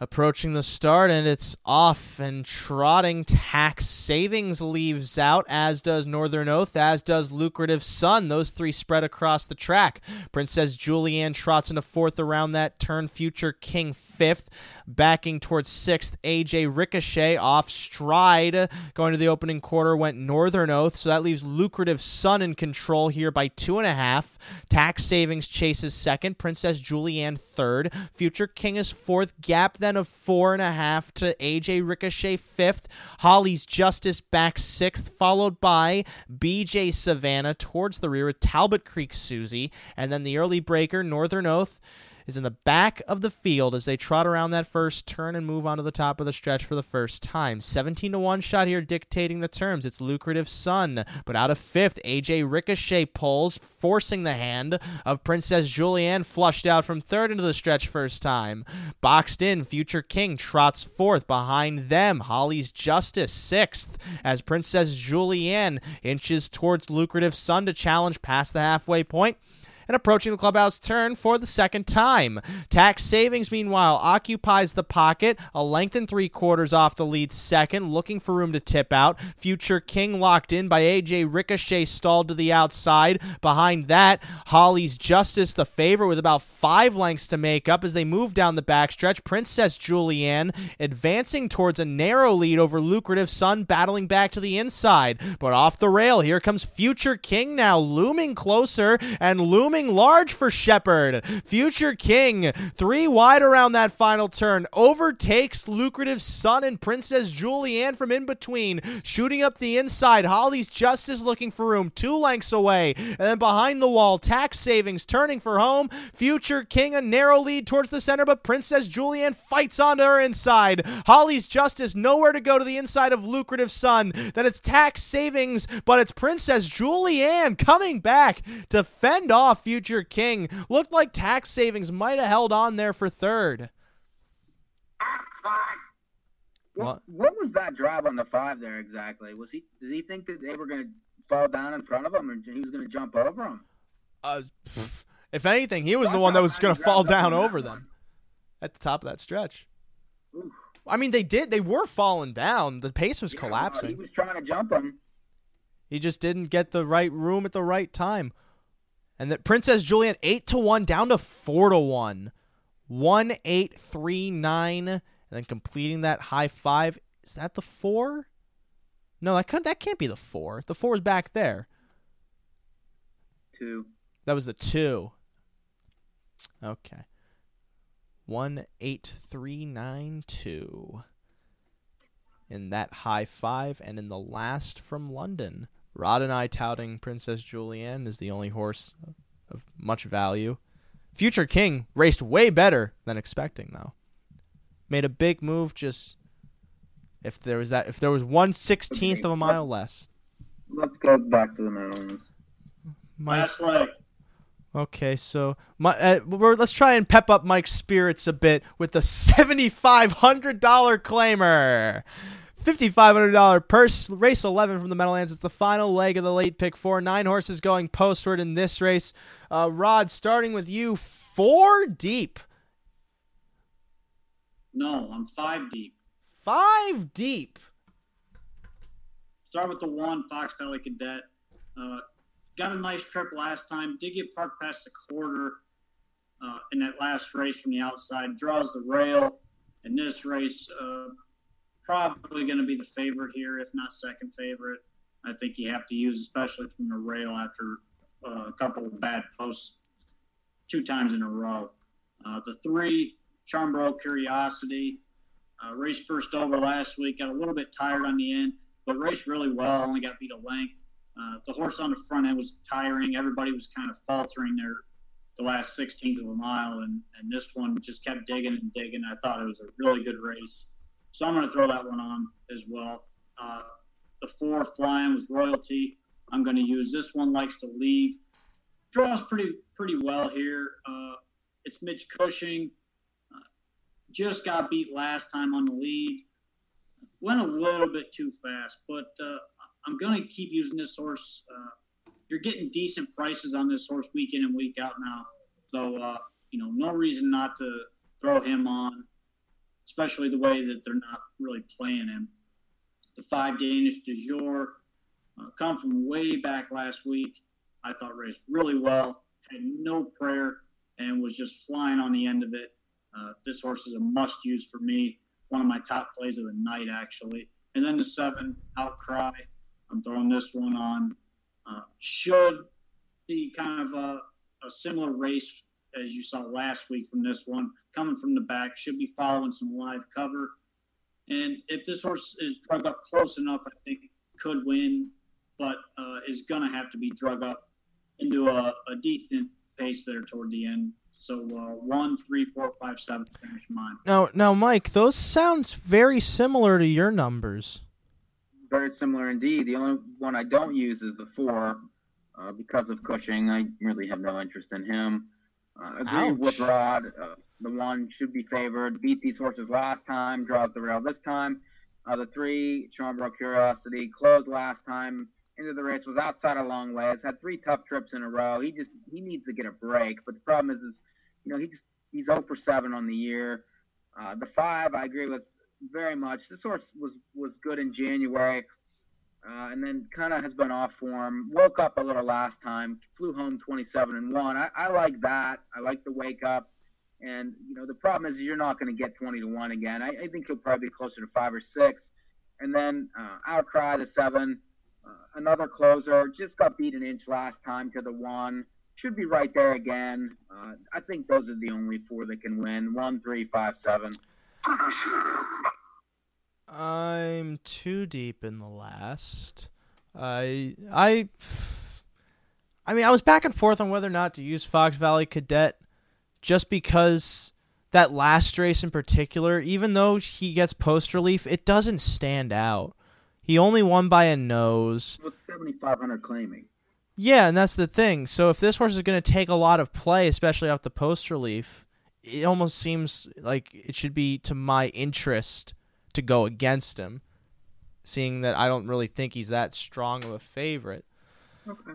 approaching the start, and it's off and trotting. Tax Savings leaves out, as does Northern Oath, as does Lucrative Sun. Those three spread across the track. Princess Julianne trots into fourth around that turn. Future King fifth, backing towards sixth. AJ Ricochet off stride, going to the opening quarter went Northern Oath, so that leaves Lucrative Sun in control here by two and a half. Tax Savings chases second. Princess Julianne third. Future King is fourth. Gap then of four and a half to AJ Ricochet fifth. Holly's Justice back sixth, followed by BJ Savannah towards the rear with Talbot Creek Susie, and then the early breaker Northern Oath is in the back of the field as they trot around that first turn and move onto the top of the stretch for the first time. 17 to 1 shot here dictating the terms. It's lucrative Sun, but out of fifth, AJ Ricochet pulls, forcing the hand of Princess Julianne flushed out from third into the stretch first time. Boxed in, Future King trots fourth behind them. Holly's Justice sixth as Princess Julianne inches towards lucrative Sun to challenge past the halfway point and approaching the clubhouse turn for the second time. Tax Savings, meanwhile, occupies the pocket, a length and three quarters off the lead second, looking for room to tip out. Future King locked in by AJ Ricochet, stalled to the outside. Behind that, Holly's Justice, the favorite, with about five lengths to make up as they move down the backstretch. Princess Julianne advancing towards a narrow lead over Lucrative Sun, battling back to the inside. But off the rail, here comes Future King now, looming closer and looming large for Shepard. Future King, three wide around that final turn, overtakes Lucrative Sun and Princess Julianne from in between, shooting up the inside. Holly's Justice looking for room, two lengths away. And then behind the wall, Tax Savings turning for home. Future King, a narrow lead towards the center, but Princess Julianne fights onto her inside. Holly's Justice nowhere to go to the inside of Lucrative Sun. Then it's Tax Savings, but it's Princess Julianne coming back to fend off Future King. Looked like Tax Savings might have held on there for third. What, What? was that drive on the five there exactly? Was he? Did he think that they were going to fall down in front of him and he was going to jump over him? Uh, pff, if anything, he was the one that was going to fall down over one. them at the top of that stretch. Oof. I mean, they did. They were falling down. The pace was Yeah, no, collapsing. he was trying to jump him. He just didn't get the right room at the right time. And that Princess Julian eight to one down to four to one. One eight three nine. And then completing that high five Is that the four? No, that could that can't be the four. The four is back there. Two. That was the two. Okay. One eight three nine two. In that high five, and in the last from London, Rod and I touting Princess Julianne is the only horse of much value. Future King raced way better than expecting, though. Made a big move. Just if there was that, if there was one sixteenth of a mile less. Let's go back to the Netherlands. Mike, Last leg. okay, so my, uh, we're, let's try and pep up Mike's spirits a bit with the seventy-five hundred dollar claimer. $5,500 purse, race 11 from the Meadowlands. It's the final leg of the late pick four. Nine horses going postward in this race. Uh, Rod, starting with you, four deep. No, I'm five deep. Five deep. Start with the one, Fox Valley Cadet. Uh, got a nice trip last time. Did get parked past the quarter uh, in that last race from the outside. Draws the rail. In this race, uh, probably going to be the favorite here, if not second favorite. I think you have to use, especially from the rail after uh, a couple of bad posts two times in a row. Uh, the three, Charmbro Curiosity, uh, raced first over last week. Got a little bit tired on the end, but raced really well. Only got beat a length. Uh, the horse on the front end was tiring. Everybody was kind of faltering there the last 16th of a mile, and, and this one just kept digging and digging. I thought it was a really good race. So I'm going to throw that one on as well. Uh, the four flying with royalty. I'm going to use this one. Likes to leave. Draws pretty pretty well here. Uh, it's Mitch Cushing. Uh, just got beat last time on the lead. Went a little bit too fast, but uh, I'm going to keep using this horse. Uh, you're getting decent prices on this horse week in and week out now. So, uh, you know, no reason not to throw him on, especially the way that they're not really playing him. The five Danish du jour uh, come from way back last week. I thought raced really well, had no prayer, and was just flying on the end of it. Uh, this horse is a must use for me. One of my top plays of the night, actually. And then the seven, Outcry. I'm throwing this one on. Uh, should see kind of a, a similar race as you saw last week from this one, coming from the back. Should be following some live cover. And if this horse is drug up close enough, I think could win, but uh, is going to have to be drug up into a, a decent pace there toward the end. So uh, one, three, four, five, seven finish mine. Now, now, Mike, those sounds very similar to your numbers. Very similar indeed. The only one I don't use is the four uh, because of Cushing. I really have no interest in him. Uh, agree Ouch. with Rod. Uh, the one should be favored. Beat these horses last time. Draws the rail this time. Uh, the three, Charmbro Curiosity, closed last time. Into the race was outside a long ways. Had three tough trips in a row. He just he needs to get a break. But the problem is, is you know he just he's 0 for 7 on the year. Uh, the five, I agree with very much. This horse was was good in January, uh, and then kind of has been off form. Woke up a little last time. Flew home 27 and one. I, I like that. I like the wake up. And you know the problem is you're not going to get 20 to one again. I, I think he'll probably be closer to five or six. And then uh, outcry the seven. Uh, another closer just got beat an inch last time to the one. Should be right there again. Uh, I think those are the only four that can win. One, three, five, seven. I'm too deep in the last. I I I mean, I was back and forth on whether or not to use Fox Valley Cadet just because that last race in particular, even though he gets post relief, it doesn't stand out. He only won by a nose. With 7,500 claiming. Yeah, and that's the thing. So if this horse is going to take a lot of play, especially off the post relief, it almost seems like it should be to my interest to go against him, seeing that I don't really think he's that strong of a favorite. Okay.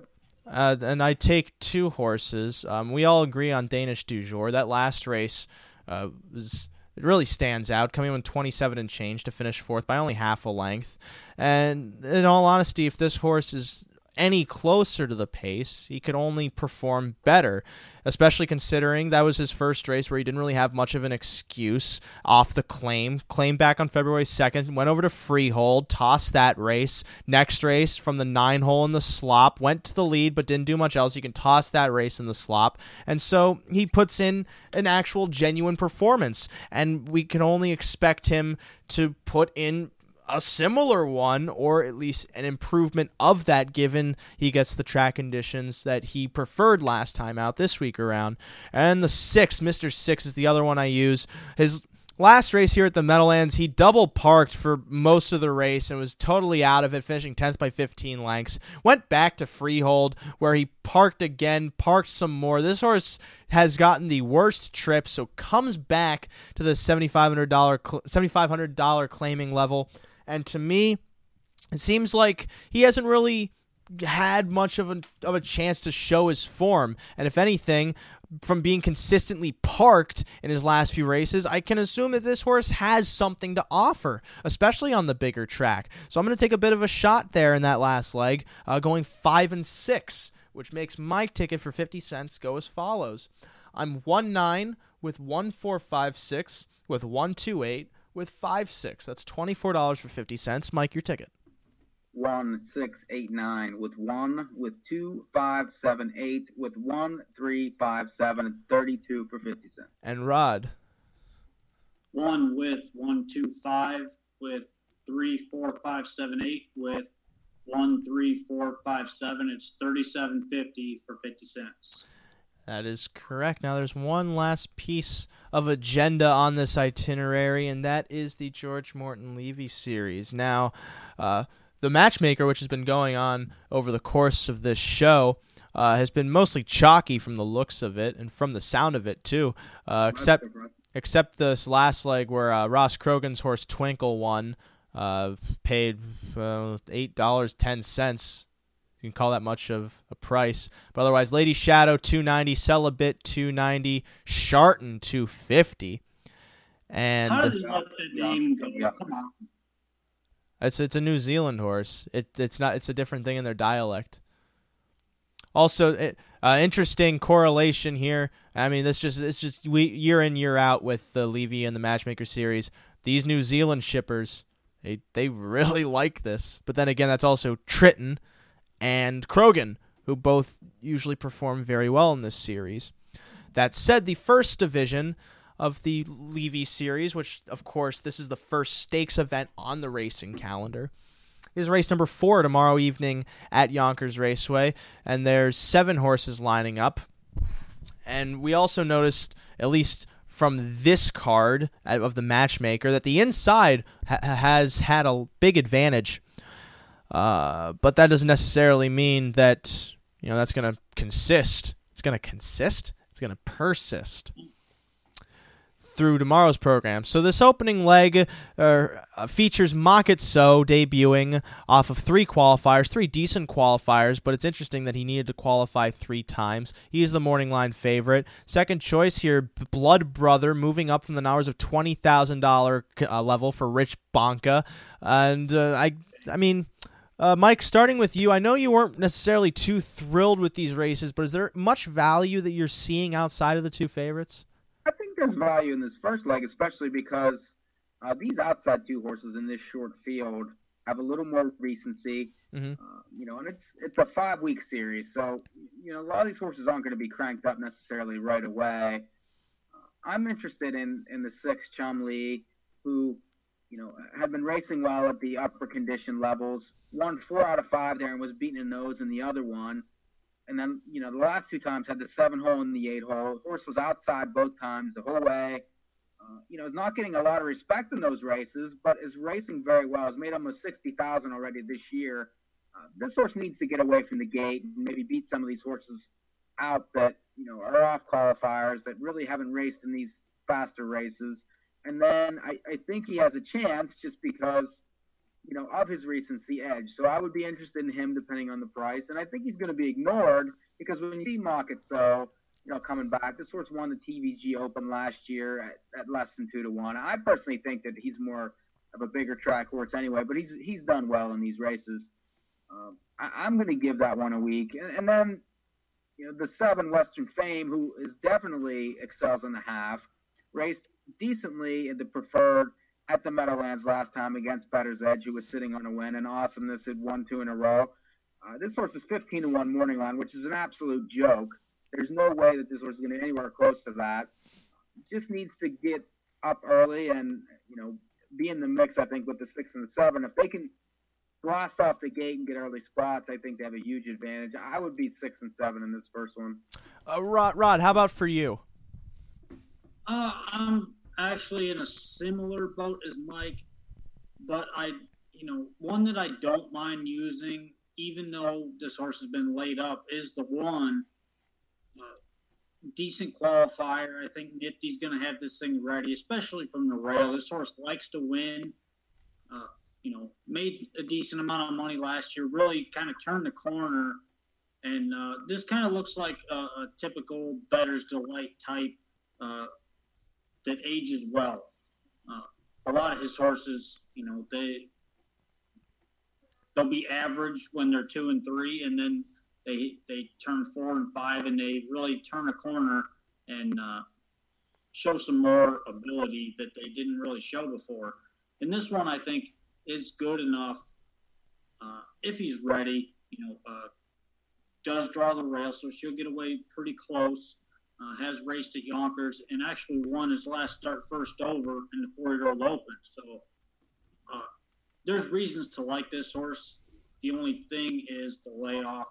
Uh, and I take two horses. Um, we all agree on Danish du jour. That last race uh, was it really stands out, coming in 27 and change to finish fourth by only half a length. And in all honesty, if this horse is any closer to the pace. He could only perform better, especially considering that was his first race where he didn't really have much of an excuse off the claim. Claim back on February 2nd, went over to Freehold, tossed that race. Next race from the nine hole in the slop, went to the lead but didn't do much else. You can toss that race in the slop. And so he puts in an actual genuine performance, and we can only expect him to put in a similar one or at least an improvement of that given he gets the track conditions that he preferred last time out this week around. And the 6, Mr. 6 is the other one I use. His last race here at the Meadowlands, he double parked for most of the race and was totally out of it, finishing 10th by 15 lengths. Went back to Freehold where he parked again, parked some more. This horse has gotten the worst trip, so comes back to the $7,500 $7,500 claiming level. And to me, it seems like he hasn't really had much of a of a chance to show his form. And if anything, from being consistently parked in his last few races, I can assume that this horse has something to offer, especially on the bigger track. So I'm going to take a bit of a shot there in that last leg, uh, going five and six, which makes my ticket for 50 cents go as follows. I'm one nine with one four five six with one two eight with five six. That's twenty four dollars for fifty cents. Mike, your ticket. One six eight nine with one with two five seven eight with one three five seven. It's thirty two for fifty cents. And Rod. One with one two five with three four five seven eight with one three four five seven. It's thirty seven fifty for fifty cents. That is correct. Now, there's one last piece of agenda on this itinerary, and that is the George Morton Levy series. Now, uh, the matchmaker, which has been going on over the course of this show, uh, has been mostly chalky from the looks of it and from the sound of it too. Uh, except, except this last leg where uh, Ross Croghan's horse Twinkle won, uh, paid uh, eight dollars ten cents you can call that much of a price. But otherwise, Lady Shadow 290, Celibate 290, Shartin 250. And How did he let name go? Come on. it's it's a New Zealand horse. It it's not it's a different thing in their dialect. Also, it, uh, interesting correlation here. I mean, this just it's just we year in year out with the Levy and the Matchmaker series. These New Zealand shippers, they they (laughs) really like this. But then again, that's also Tritton and Croghan, who both usually perform very well in this series. That said, the first division of the Levy series, which of course this is the first stakes event on the racing calendar, is race number four tomorrow evening at Yonkers Raceway, and there's seven horses lining up. And we also noticed, at least from this card uh, of the matchmaker, that the inside ha- has had a big advantage uh, but that doesn't necessarily mean that you know that's going to consist. It's going to consist. It's going to persist through tomorrow's program. So this opening leg uh, features Mach It So debuting off of three qualifiers, three decent qualifiers, but it's interesting that he needed to qualify three times. He's the morning line favorite. Second choice here, Blood Brother, moving up from the hours of twenty thousand dollar uh, level for Rich Banca, and uh, I, I mean. Uh, Mike, starting with you, I know you weren't necessarily too thrilled with these races, but is there much value that you're seeing outside of the two favorites? I think there's value in this first leg, especially because uh, these outside two horses in this short field have a little more recency. Mm-hmm. Uh, you know, and it's it's a five week series, so you know a lot of these horses aren't going to be cranked up necessarily right away. Uh, I'm interested in in the six Chum Chumley, who you know had been racing well at the upper condition levels. Won four out of five there and was beaten in those in the other one. And then, you know, the last two times had the seven hole and the eight hole. The Horse was outside both times the whole way. Uh, you know, is not getting a lot of respect in those races, but is racing very well. Has made almost sixty thousand already this year. Uh, this horse needs to get away from the gate and maybe beat some of these horses out that you know are off qualifiers that really haven't raced in these faster races. And then I, I think he has a chance just because you know, of his recency edge. So I would be interested in him depending on the price. And I think he's going to be ignored because when you see Mach It So, you know, coming back, this horse won the TVG Open last year at, at less than two to one. I personally think that he's more of a bigger track horse anyway, but he's he's done well in these races. Um, I, am going to give that one a week, and, and, then you know the seven Western Fame, who is definitely excels in the half, raced decently in the preferred at the Meadowlands last time against Bettor's Edge, who was sitting on a win, and Awesomeness had won two in a row. Uh, this horse is 15 to 1 morning line, which is an absolute joke. There's no way that this horse is going to be anywhere close to that. Just needs to get up early and, you know, be in the mix, I think, with the six and the seven. If they can blast off the gate and get early spots, I think they have a huge advantage. I would be six and seven in this first one. Uh, Rod, Rod, how about for you? Uh, I'm actually in a similar boat as Mike, but I, you know, one that I don't mind using, even though this horse has been laid up, is the one. Uh, decent qualifier. I think Nifty's going to have this thing ready, especially from the rail. This horse likes to win. Uh, you know, made a decent amount of money last year. Really kind of turned the corner, and uh, this kind of looks like a, a, typical Bettor's Delight type uh, that ages well. Uh, a lot of his horses, you know, they they'll be average when they're two and three, and then they they turn four and five, and they really turn a corner and uh, show some more ability that they didn't really show before. And this one, I think, is good enough uh, if he's ready. You know, uh, does draw the rail, so she'll get away pretty close uh, has raced at Yonkers and actually won his last start first over in the four year old open. So uh, there's reasons to like this horse. The only thing is the layoff.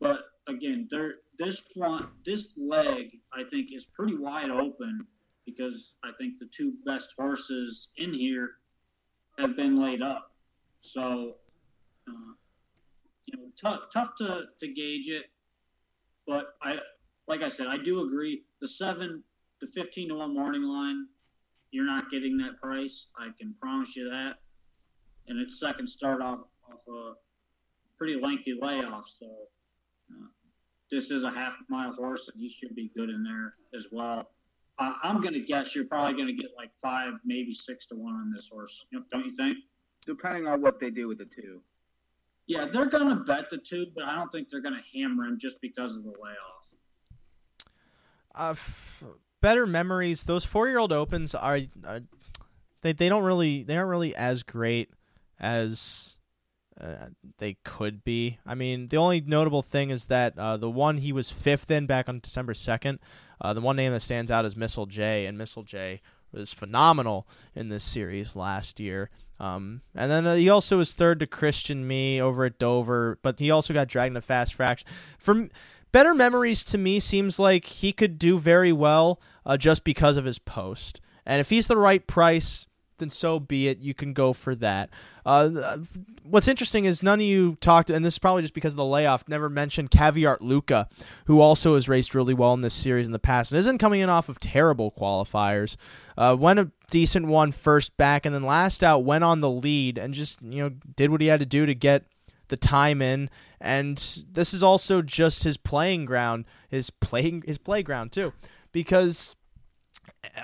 But again, there this one this leg I think is pretty wide open because I think the two best horses in here have been laid up. So uh, you know, tough tough to, to gauge it. But I like I said, I do agree. The seven to fifteen to one morning line, you're not getting that price. I can promise you that. And its second start off off a pretty lengthy layoff, so uh, this is a half mile horse, and he should be good in there as well. Uh, I'm going to guess you're probably going to get like five, maybe six to one on this horse. Don't you think? Depending on what they do with the two. Yeah, they're going to bet the two, but I don't think they're going to hammer him just because of the layoff uh, f- better memories. Those four year old opens are, are, they they don't really they aren't really as great as uh, they could be. I mean, the only notable thing is that uh, the one he was fifth in back on December second. Uh, the one name that stands out is Missile J, and Missile J was phenomenal in this series last year. Um, and then uh, he also was third to Christen Me over at Dover, but he also got dragged in the fast fraction. From Better Memories to me seems like he could do very well uh, just because of his post. And if he's the right price, then so be it. You can go for that. Uh, what's interesting is none of you talked, and this is probably just because of the layoff, never mentioned Caviart Luca, who also has raced really well in this series in the past and isn't coming in off of terrible qualifiers. Uh, went a decent one first back, and then last out went on the lead and just you know did what he had to do to get the time in, and this is also just his playing ground, his playing his playground too, because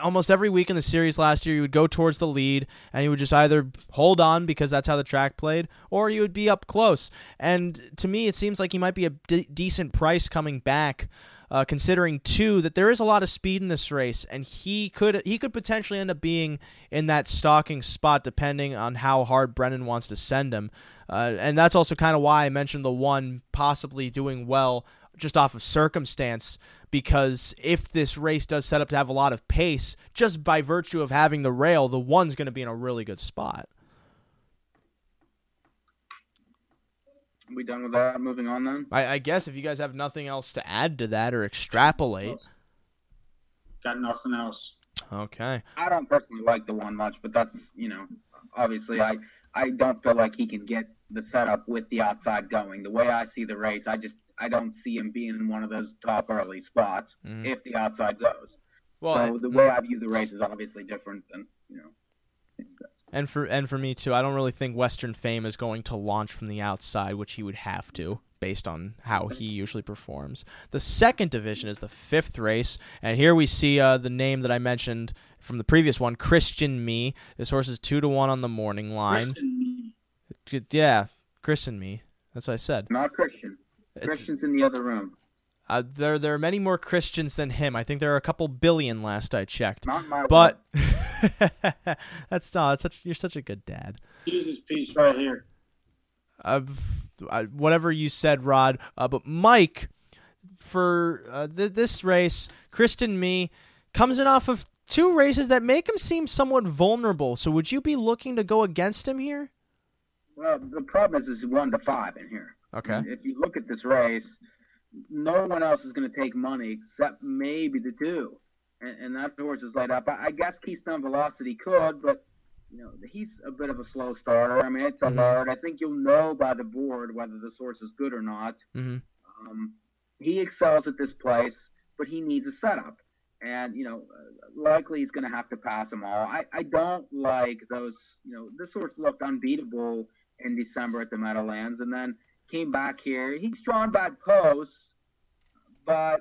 almost every week in the series last year, you would go towards the lead and you would just either hold on because that's how the track played, or you would be up close. And to me, it seems like he might be a d- decent price coming back uh, considering too that there is a lot of speed in this race, and he could he could potentially end up being in that stalking spot depending on how hard Brennan wants to send him. Uh, and that's also kind of why I mentioned the one possibly doing well just off of circumstance because if this race does set up to have a lot of pace, just by virtue of having the rail, the one's going to be in a really good spot. We done with that? Moving on then. I, I, guess if you guys have nothing else to add to that or extrapolate. Got nothing else. Okay. I don't personally like the one much, but that's you know, obviously I I don't feel like he can get the setup with the outside going. The way I see the race, I just I don't see him being in one of those top early spots mm-hmm. if the outside goes. Well, so the way I view the race is obviously different than you know and for and for me too. I don't really think Western Fame is going to launch from the outside, which he would have to based on how he usually performs. The second division is the fifth race, and here we see uh, the name that I mentioned from the previous one, Christian Me. This horse is two to one on the morning line. Christian yeah, Christian Me. That's what I said. Not Christian. Christian's in the other room. Uh, there, there are many more Christians than him. I think there are a couple billion last I checked. Not my But (laughs) that's no, that's such. You're such a good dad. Use this piece right here. I've, whatever you said, Rod. Uh, but Mike, for uh, th- this race, Christen Me comes in off of two races that make him seem somewhat vulnerable. So would you be looking to go against him here? Well, the problem is, is one to five in here. Okay. If you look at this race, no one else is going to take money except maybe the two, and, and that horse is laid up. I, I guess Keystone Velocity could, but you know he's a bit of a slow starter. I mean, it's a Mhm. hard. I think you'll know by the board whether this horse is good or not. Mm-hmm. Um, he excels at this place, but he needs a setup. And, you know, likely he's going to have to pass them all. I, I don't like those, you know, this horse looked unbeatable in December at the Meadowlands and then came back here. He's drawn bad posts, but,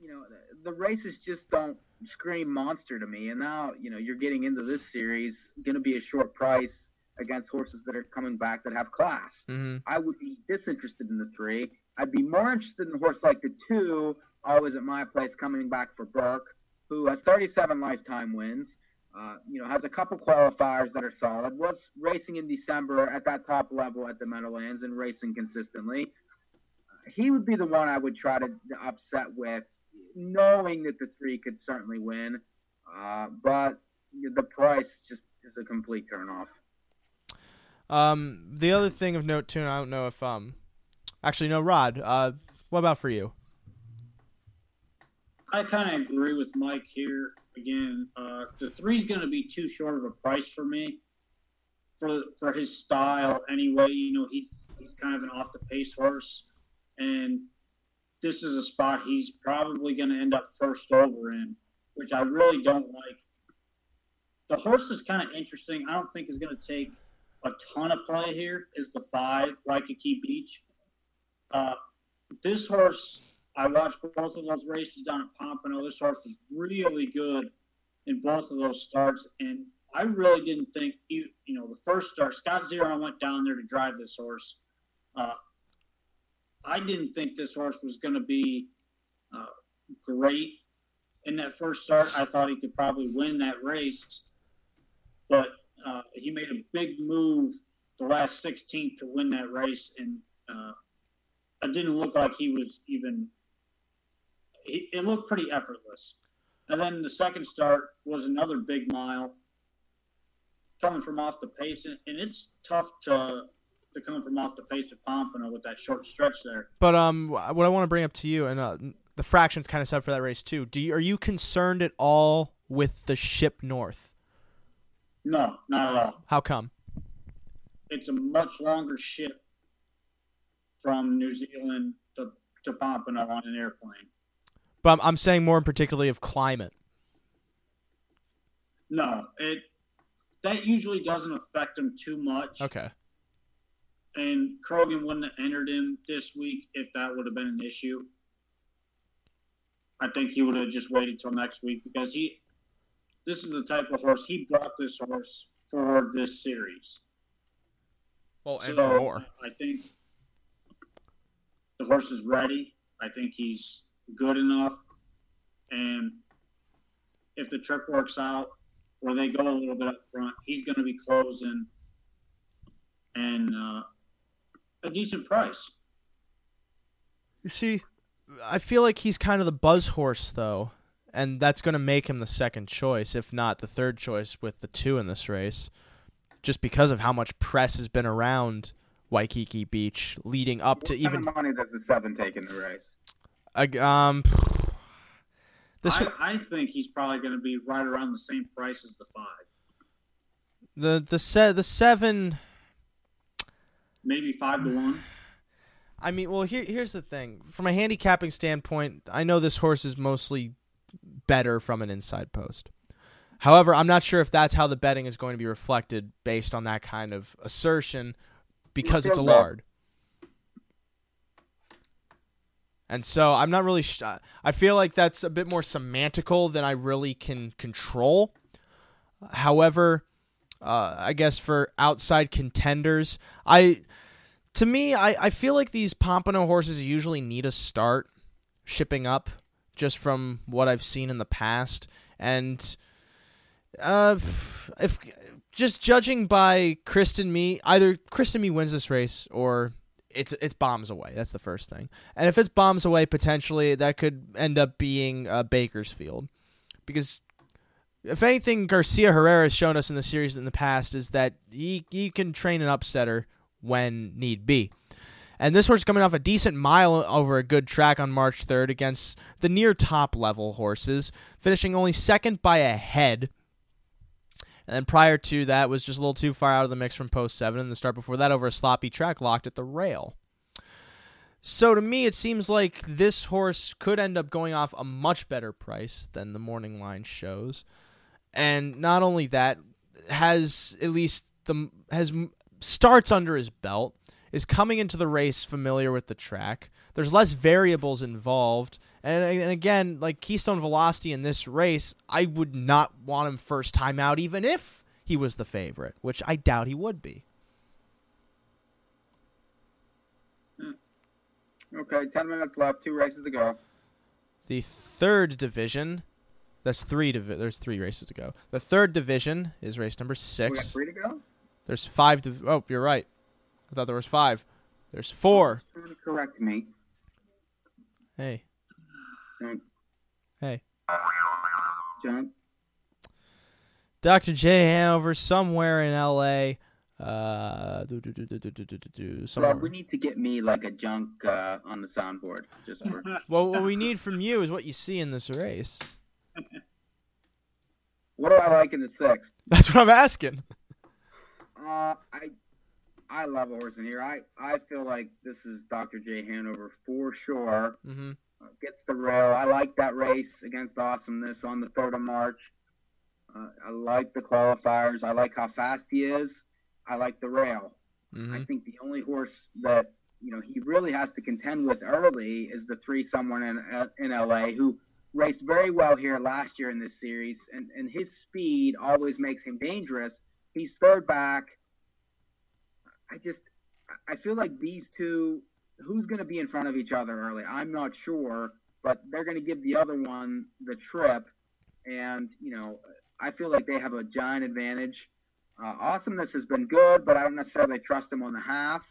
you know, the, races just don't scream monster to me. And now, you know, you're getting into this series, going to be a short price against horses that are coming back that have class. Mm-hmm. I would be disinterested in the three. I'd be more interested in a horse like the two, always at my place, coming back for Burke, who has 37 lifetime wins. Uh, you know, has a couple qualifiers that are solid. Was racing in December at that top level at the Meadowlands and racing consistently. Uh, he would be the one I would try to upset with, knowing that the three could certainly win. Uh, but the price just is a complete turnoff. Um, the other thing of note too, and I don't know if um, actually no, Rod. Uh, what about for you? I kind of agree with Mike here. Again, uh, the three's going to be too short of a price for me for for his style. Anyway, you know he's he's kind of an off the pace horse, and this is a spot he's probably going to end up first over in, which I really don't like. The horse is kind of interesting. I don't think is going to take a ton of play here. Is the five Waikiki Beach? Uh, this horse I watched both of those races down at Pompano. This horse was really good in both of those starts, and I really didn't think you you know the first start. Scott Zeron went down there to drive this horse. Uh, I didn't think this horse was going to be uh, great in that first start. I thought he could probably win that race, but uh, he made a big move the last 16th to win that race, and uh, it didn't look like he was even it, it looked pretty effortless. And then the second start was another big mile coming from off the pace, and, and it's tough to to come from off the pace of Pompano with that short stretch there. But um, what I want to bring up to you, and uh, the fractions kind of set for that race too. Do you, are you concerned at all with the ship north? No, not at all. How come? It's a much longer ship from New Zealand to, to Pompano on an airplane. But I'm, I'm saying more in particularly of climate. No, it that usually doesn't affect him too much. Okay. and Croghan wouldn't have entered him this week if that would have been an issue. I think he would have just waited till next week because he, this is the type of horse he bought this horse for this series. Well, and So, for more. I think the horse is ready. I think he's good enough, and if the trip works out, or they go a little bit up front, he's going to be closing and uh, a decent price. You see, I feel like he's kind of the buzz horse though, and that's going to make him the second choice, if not the third choice, with the two in this race, just because of how much press has been around Waikiki Beach leading up to what even kind of money does the seven take in the race? Um. (sighs) This I, I think he's probably going to be right around the same price as the five, the the se- the seven. maybe five to one. (sighs) I mean, well, here here's the thing. From a handicapping standpoint, I know this horse is mostly better from an inside post. However, I'm not sure if that's how the betting is going to be reflected based on that kind of assertion because it's a lard. And so I'm not really. Sh- I feel like that's a bit more semantical than I really can control. However, uh, I guess for outside contenders, I to me, I, I feel like these Pompano horses usually need a start shipping up just from what I've seen in the past. And uh, if, if just judging by Christen Me, either Christen Me wins this race or it's it's bombs away. That's the first thing. And if it's bombs away, potentially that could end up being uh, Bakersfield, because if anything, Garcia Herrera has shown us in the series in the past is that he he can train an upsetter when need be. And this horse coming off a decent mile over a good track on March 3rd against the near top level horses, finishing only second by a head. And then prior to that was just a little too far out of the mix from post seven, and the start before that over a sloppy track locked at the rail. So to me, it seems like this horse could end up going off a much better price than the morning line shows, and not only that, has at least the has starts under his belt, is coming into the race familiar with the track. There's less variables involved. And, and again, like Keystone Velocity in this race, I would not want him first time out, even if he was the favorite, which I doubt he would be. Hmm. Okay, 10 minutes left, two races to go. The third division, that's three. Divi- there's three races to go. The third division is race number We got six. three to go? There's five. Div- oh, you're right. I thought there was five. There's four. Correct me. Hey. John. Hey. John. Dr. J. Hanover, somewhere in L.A. Uh, do, do, do, do, do, do, do, Rob, we need to get me like a junk uh, on the soundboard. Just for... (laughs) well, what we need from you is what you see in this race. what do I like in the sixth? That's what I'm asking. Uh, I I love a horse in here. I I feel like this is Dr. J Hanover for sure. hmm Uh, gets the rail. I like that race against Awesomeness on the third of March. Uh, I like the qualifiers. I like how fast he is. I like the rail. hmm I think the only horse that you know he really has to contend with early is the three someone in uh, in LA who raced very well here last year in this series, and and his speed always makes him dangerous. He's third back. I just I feel like these two, who's going to be in front of each other early? I'm not sure, but they're going to give the other one the trip, and you know I feel like they have a giant advantage. Uh, awesomeness has been good, but I don't necessarily trust him on the half.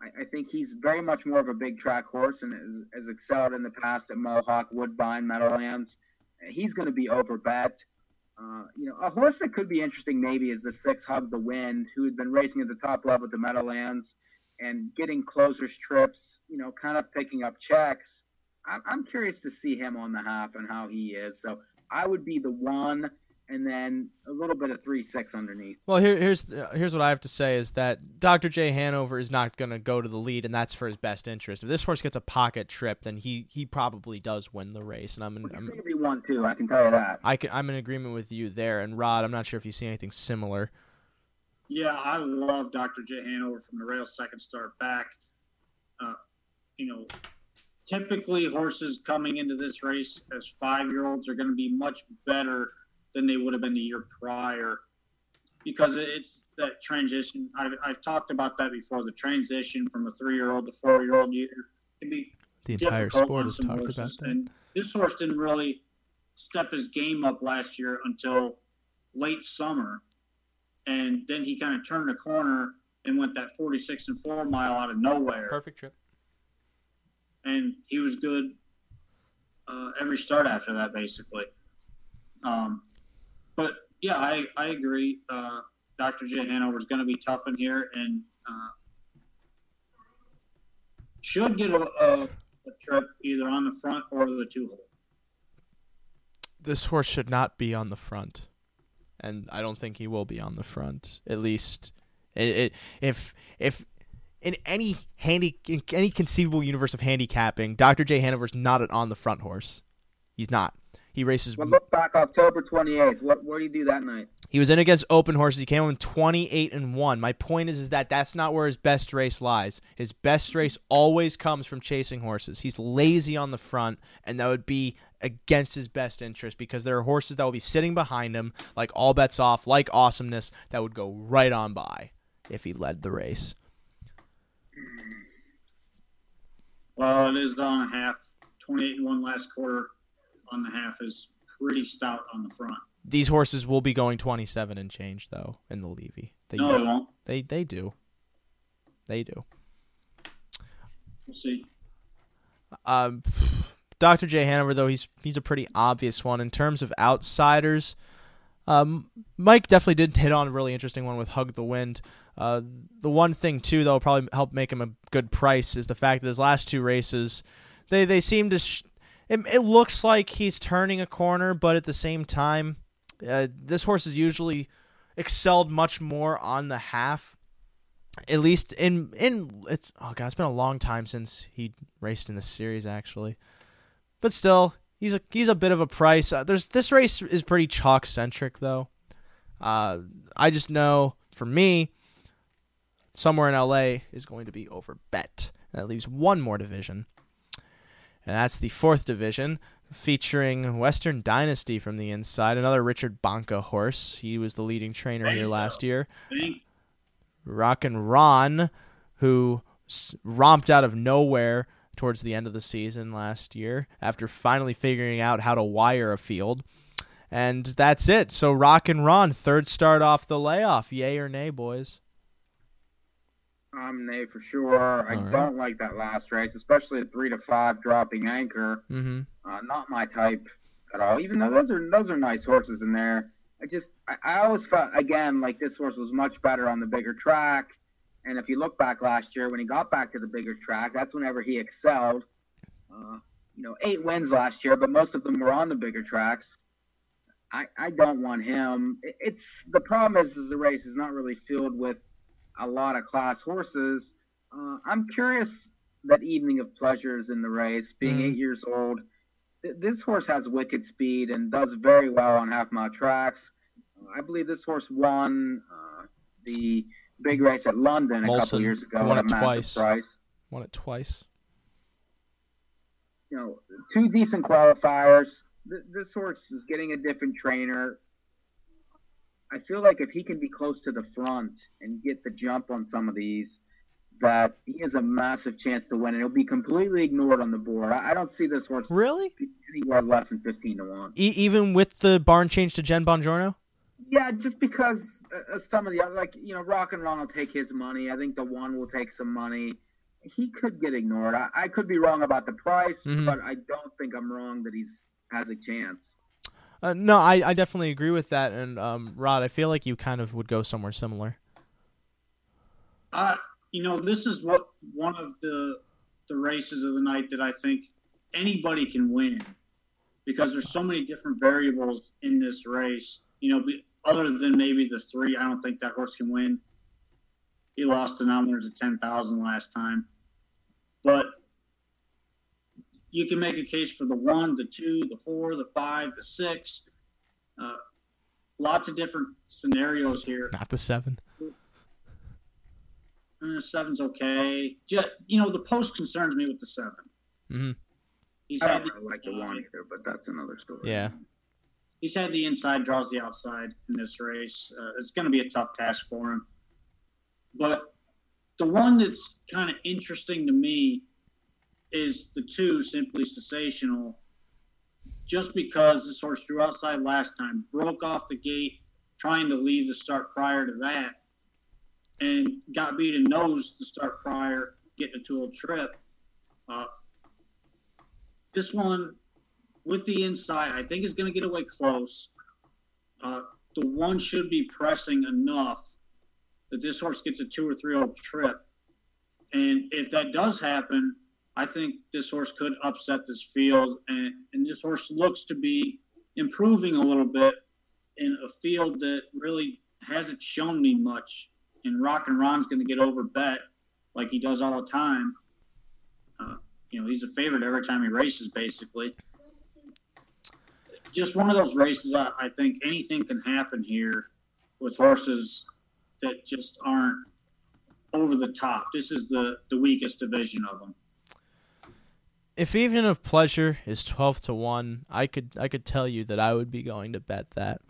I, I think he's very much more of a big track horse and has, has excelled in the past at Mohawk, Woodbine, Meadowlands. He's going to be overbet. Uh, you know, a horse that could be interesting maybe is the six Hug the Wind, who had been racing at the top level at the Meadowlands and getting closer trips. you know, kind of picking up checks. I'm, I'm curious to see him on the half and how he is. So I would be the one and then a little bit of three six underneath. Well, here, here's here's what I have to say is that Dr. J Hanover is not going to go to the lead, and that's for his best interest. If this horse gets a pocket trip, then he he probably does win the race, and I'm in, He's I'm going to be one too. I can tell you that. I can, I'm in agreement with you there. And Rod, I'm not sure if you see anything similar. Yeah, I love Dr. J Hanover from the rail second start back. Uh, you know, typically horses coming into this race as five year olds are going to be much better than they would have been the year prior because it's that transition. I've, I've talked about that before. The transition from a three year old to four year old year can be The entire difficult sport on has some talked about horses. that. And this horse didn't really step his game up last year until late summer. And then he kind of turned a corner and went that 46 and 4 mile out of nowhere. Perfect trip. And he was good uh, every start after that, basically. Um, but yeah, I, I agree. Uh, Dr. J. Hanover is going to be tough in here and uh, should get a, a, a trip either on the front or the two hole. This horse should not be on the front, and I don't think he will be on the front. At least, it, it if if in any handy in any conceivable universe of handicapping, Dr. J Hanover's not an on the front horse. He's not. He races. Well, look back October 28th. What what do you do that night? He was in against open horses. He came in 28 and 1. My point is is that that's not where his best race lies. His best race always comes from chasing horses. He's lazy on the front and that would be against his best interest because there are horses that will be sitting behind him like all bets off, like awesomeness that would go right on by if he led the race. Well, it is on half. 28 and 1 last quarter on the half is pretty stout on the front. These horses will be going 27 and change though in the Levy. They No, usually- won't. they they do. They do. We'll see. Um, Dr. J Hanover though he's he's a pretty obvious one in terms of outsiders. Um, Mike definitely did hit on a really interesting one with Hug the Wind. Uh, the one thing too that'll probably help make him a good price is the fact that his last two races, they they seem to. Sh- it, it looks like he's turning a corner, but at the same time, uh, this horse has usually excelled much more on the half. At least in in it's oh god, it's been a long time since he raced in this series actually, but still he's a he's a bit of a price. Uh, there's this race is pretty chalk centric though. Uh, I just know for me, somewhere in LA is going to be over bet. That leaves one more division, and that's the fourth division featuring Western Dynasty from the inside. Another Richard Banca horse. He was the leading trainer here Bingo. last year. Thank Rock and Ron, who s- romped out of nowhere towards the end of the season last year after finally figuring out how to wire a field. And that's it. So Rock and Ron, third start off the layoff. Yay or nay, boys? I'm nay for sure. I right. don't like that last race, especially a three to five dropping anchor. Mm-hmm. Uh, not my type at all. Even though those are those are nice horses in there, I just I, I always felt again like this horse was much better on the bigger track. And if you look back last year when he got back to the bigger track, that's whenever he excelled. Uh, you know, eight wins last year, but most of them were on the bigger tracks. I, I don't want him. It's the problem is, is the race is not really filled with a lot of class horses. Uh, I'm curious that Evening of Pleasure is in the race, being Mhm. eight years old. Th- This horse has wicked speed and does very well on half mile tracks. I believe this horse won uh, the big race at London a Molson couple years ago won it twice. price. Won it twice. you know, two decent qualifiers. Th- This horse is getting a different trainer. I feel like if he can be close to the front and get the jump on some of these, that he has a massive chance to win, and he'll be completely ignored on the board. I I don't see this horse Really? anywhere less than fifteen to one. E- even with the barn change to Jen Bongiorno? Yeah, just because uh, some of the other, like you know, Rock and Ron will take his money. I think the one will take some money. He could get ignored. I, I could be wrong about the price, Mhm. but I don't think I'm wrong that he's has a chance. Uh, no, I, I definitely agree with that. And um, Rod, I feel like you kind of would go somewhere similar. Uh, you know, this is what one of the the races of the night that I think anybody can win because there's so many different variables in this race. You know, other than maybe the three, I don't think that horse can win. He lost to of ten thousand last time, but you can make a case for the one, the two, the four, the five, the six. Uh, lots of different scenarios here. Not the seven. Uh, seven's okay. Just, you know, the post concerns me with the seven. Mhm. He's I had don't the, like the one here, but that's another story. Yeah. he's had the inside, draws the outside in this race. Uh, it's going to be a tough task for him. But the one that's kind of interesting to me is the two, simply sensational. Just because this horse drew outside last time, broke off the gate, trying to leave the start prior to that, and got beat in nose to start prior, getting a two trip. Uh, this one, with the inside, I think is going to get away close. Uh, the one should be pressing enough that this horse gets a two or three old trip. And if that does happen, I think this horse could upset this field. And, and this horse looks to be improving a little bit in a field that really hasn't shown me much. And Rock and Ron's going to get over bet like he does all the time. Uh, you know, he's a favorite every time he races, basically just one of those races. I, I think anything can happen here with horses that just aren't over the top. This is the the weakest division of them. If even of pleasure is twelve to one, I could I could tell you that I would be going to bet that.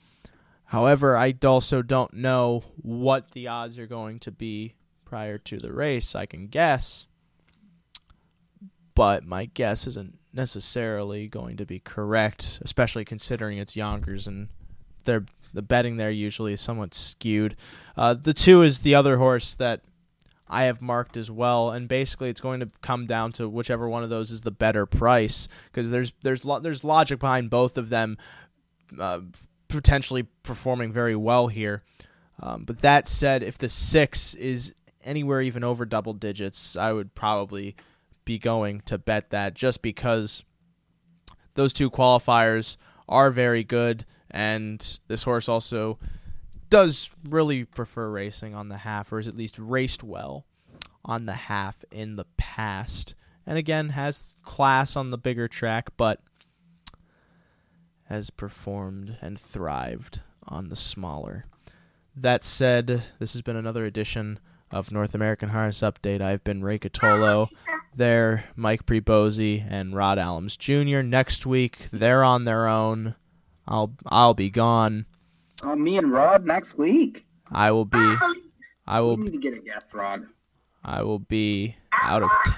However, I also don't know what the odds are going to be prior to the race. I can guess, but my guess isn't necessarily going to be correct, especially considering it's Yonkers and they're, the betting there usually is somewhat skewed. Uh, the two is the other horse that I have marked as well, and basically it's going to come down to whichever one of those is the better price because there's there's lo- there's logic behind both of them uh, potentially performing very well here. Um, but that said, if the six is anywhere even over double digits, I would probably be going to bet that just because those two qualifiers are very good, and this horse also does really prefer racing on the half, or is at least raced well on the half in the past. And again, has class on the bigger track, but has performed and thrived on the smaller. That said, this has been another edition of North American Harness Update. I've been Ray Cotolo. There, Mike Pribozie and Rod Allums Jr. Next week, they're on their own. I'll I'll be gone. Oh, me and Rod next week. I will be. I will. We need to get a guest, Rod. I will be out of. T-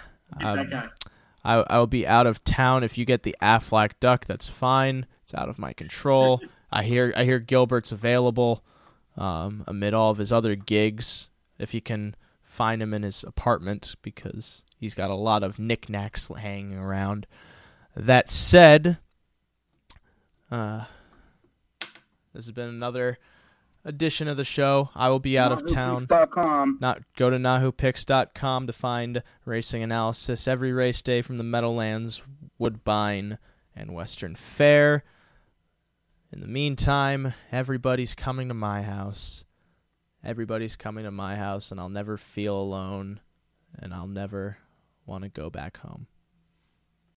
um. I I will be out of town. If you get the Aflac duck, that's fine. It's out of my control. I hear I hear Gilbert's available um, amid all of his other gigs. If you can find him in his apartment, because he's got a lot of knickknacks hanging around. That said, uh, this has been another edition of the show. I will be out of town not go to nahupicks.com to find racing analysis every race day from the Meadowlands, Woodbine, and Western Fair. In the meantime, everybody's coming to my house. Everybody's coming to my house, and I'll never feel alone, and I'll never want to go back home.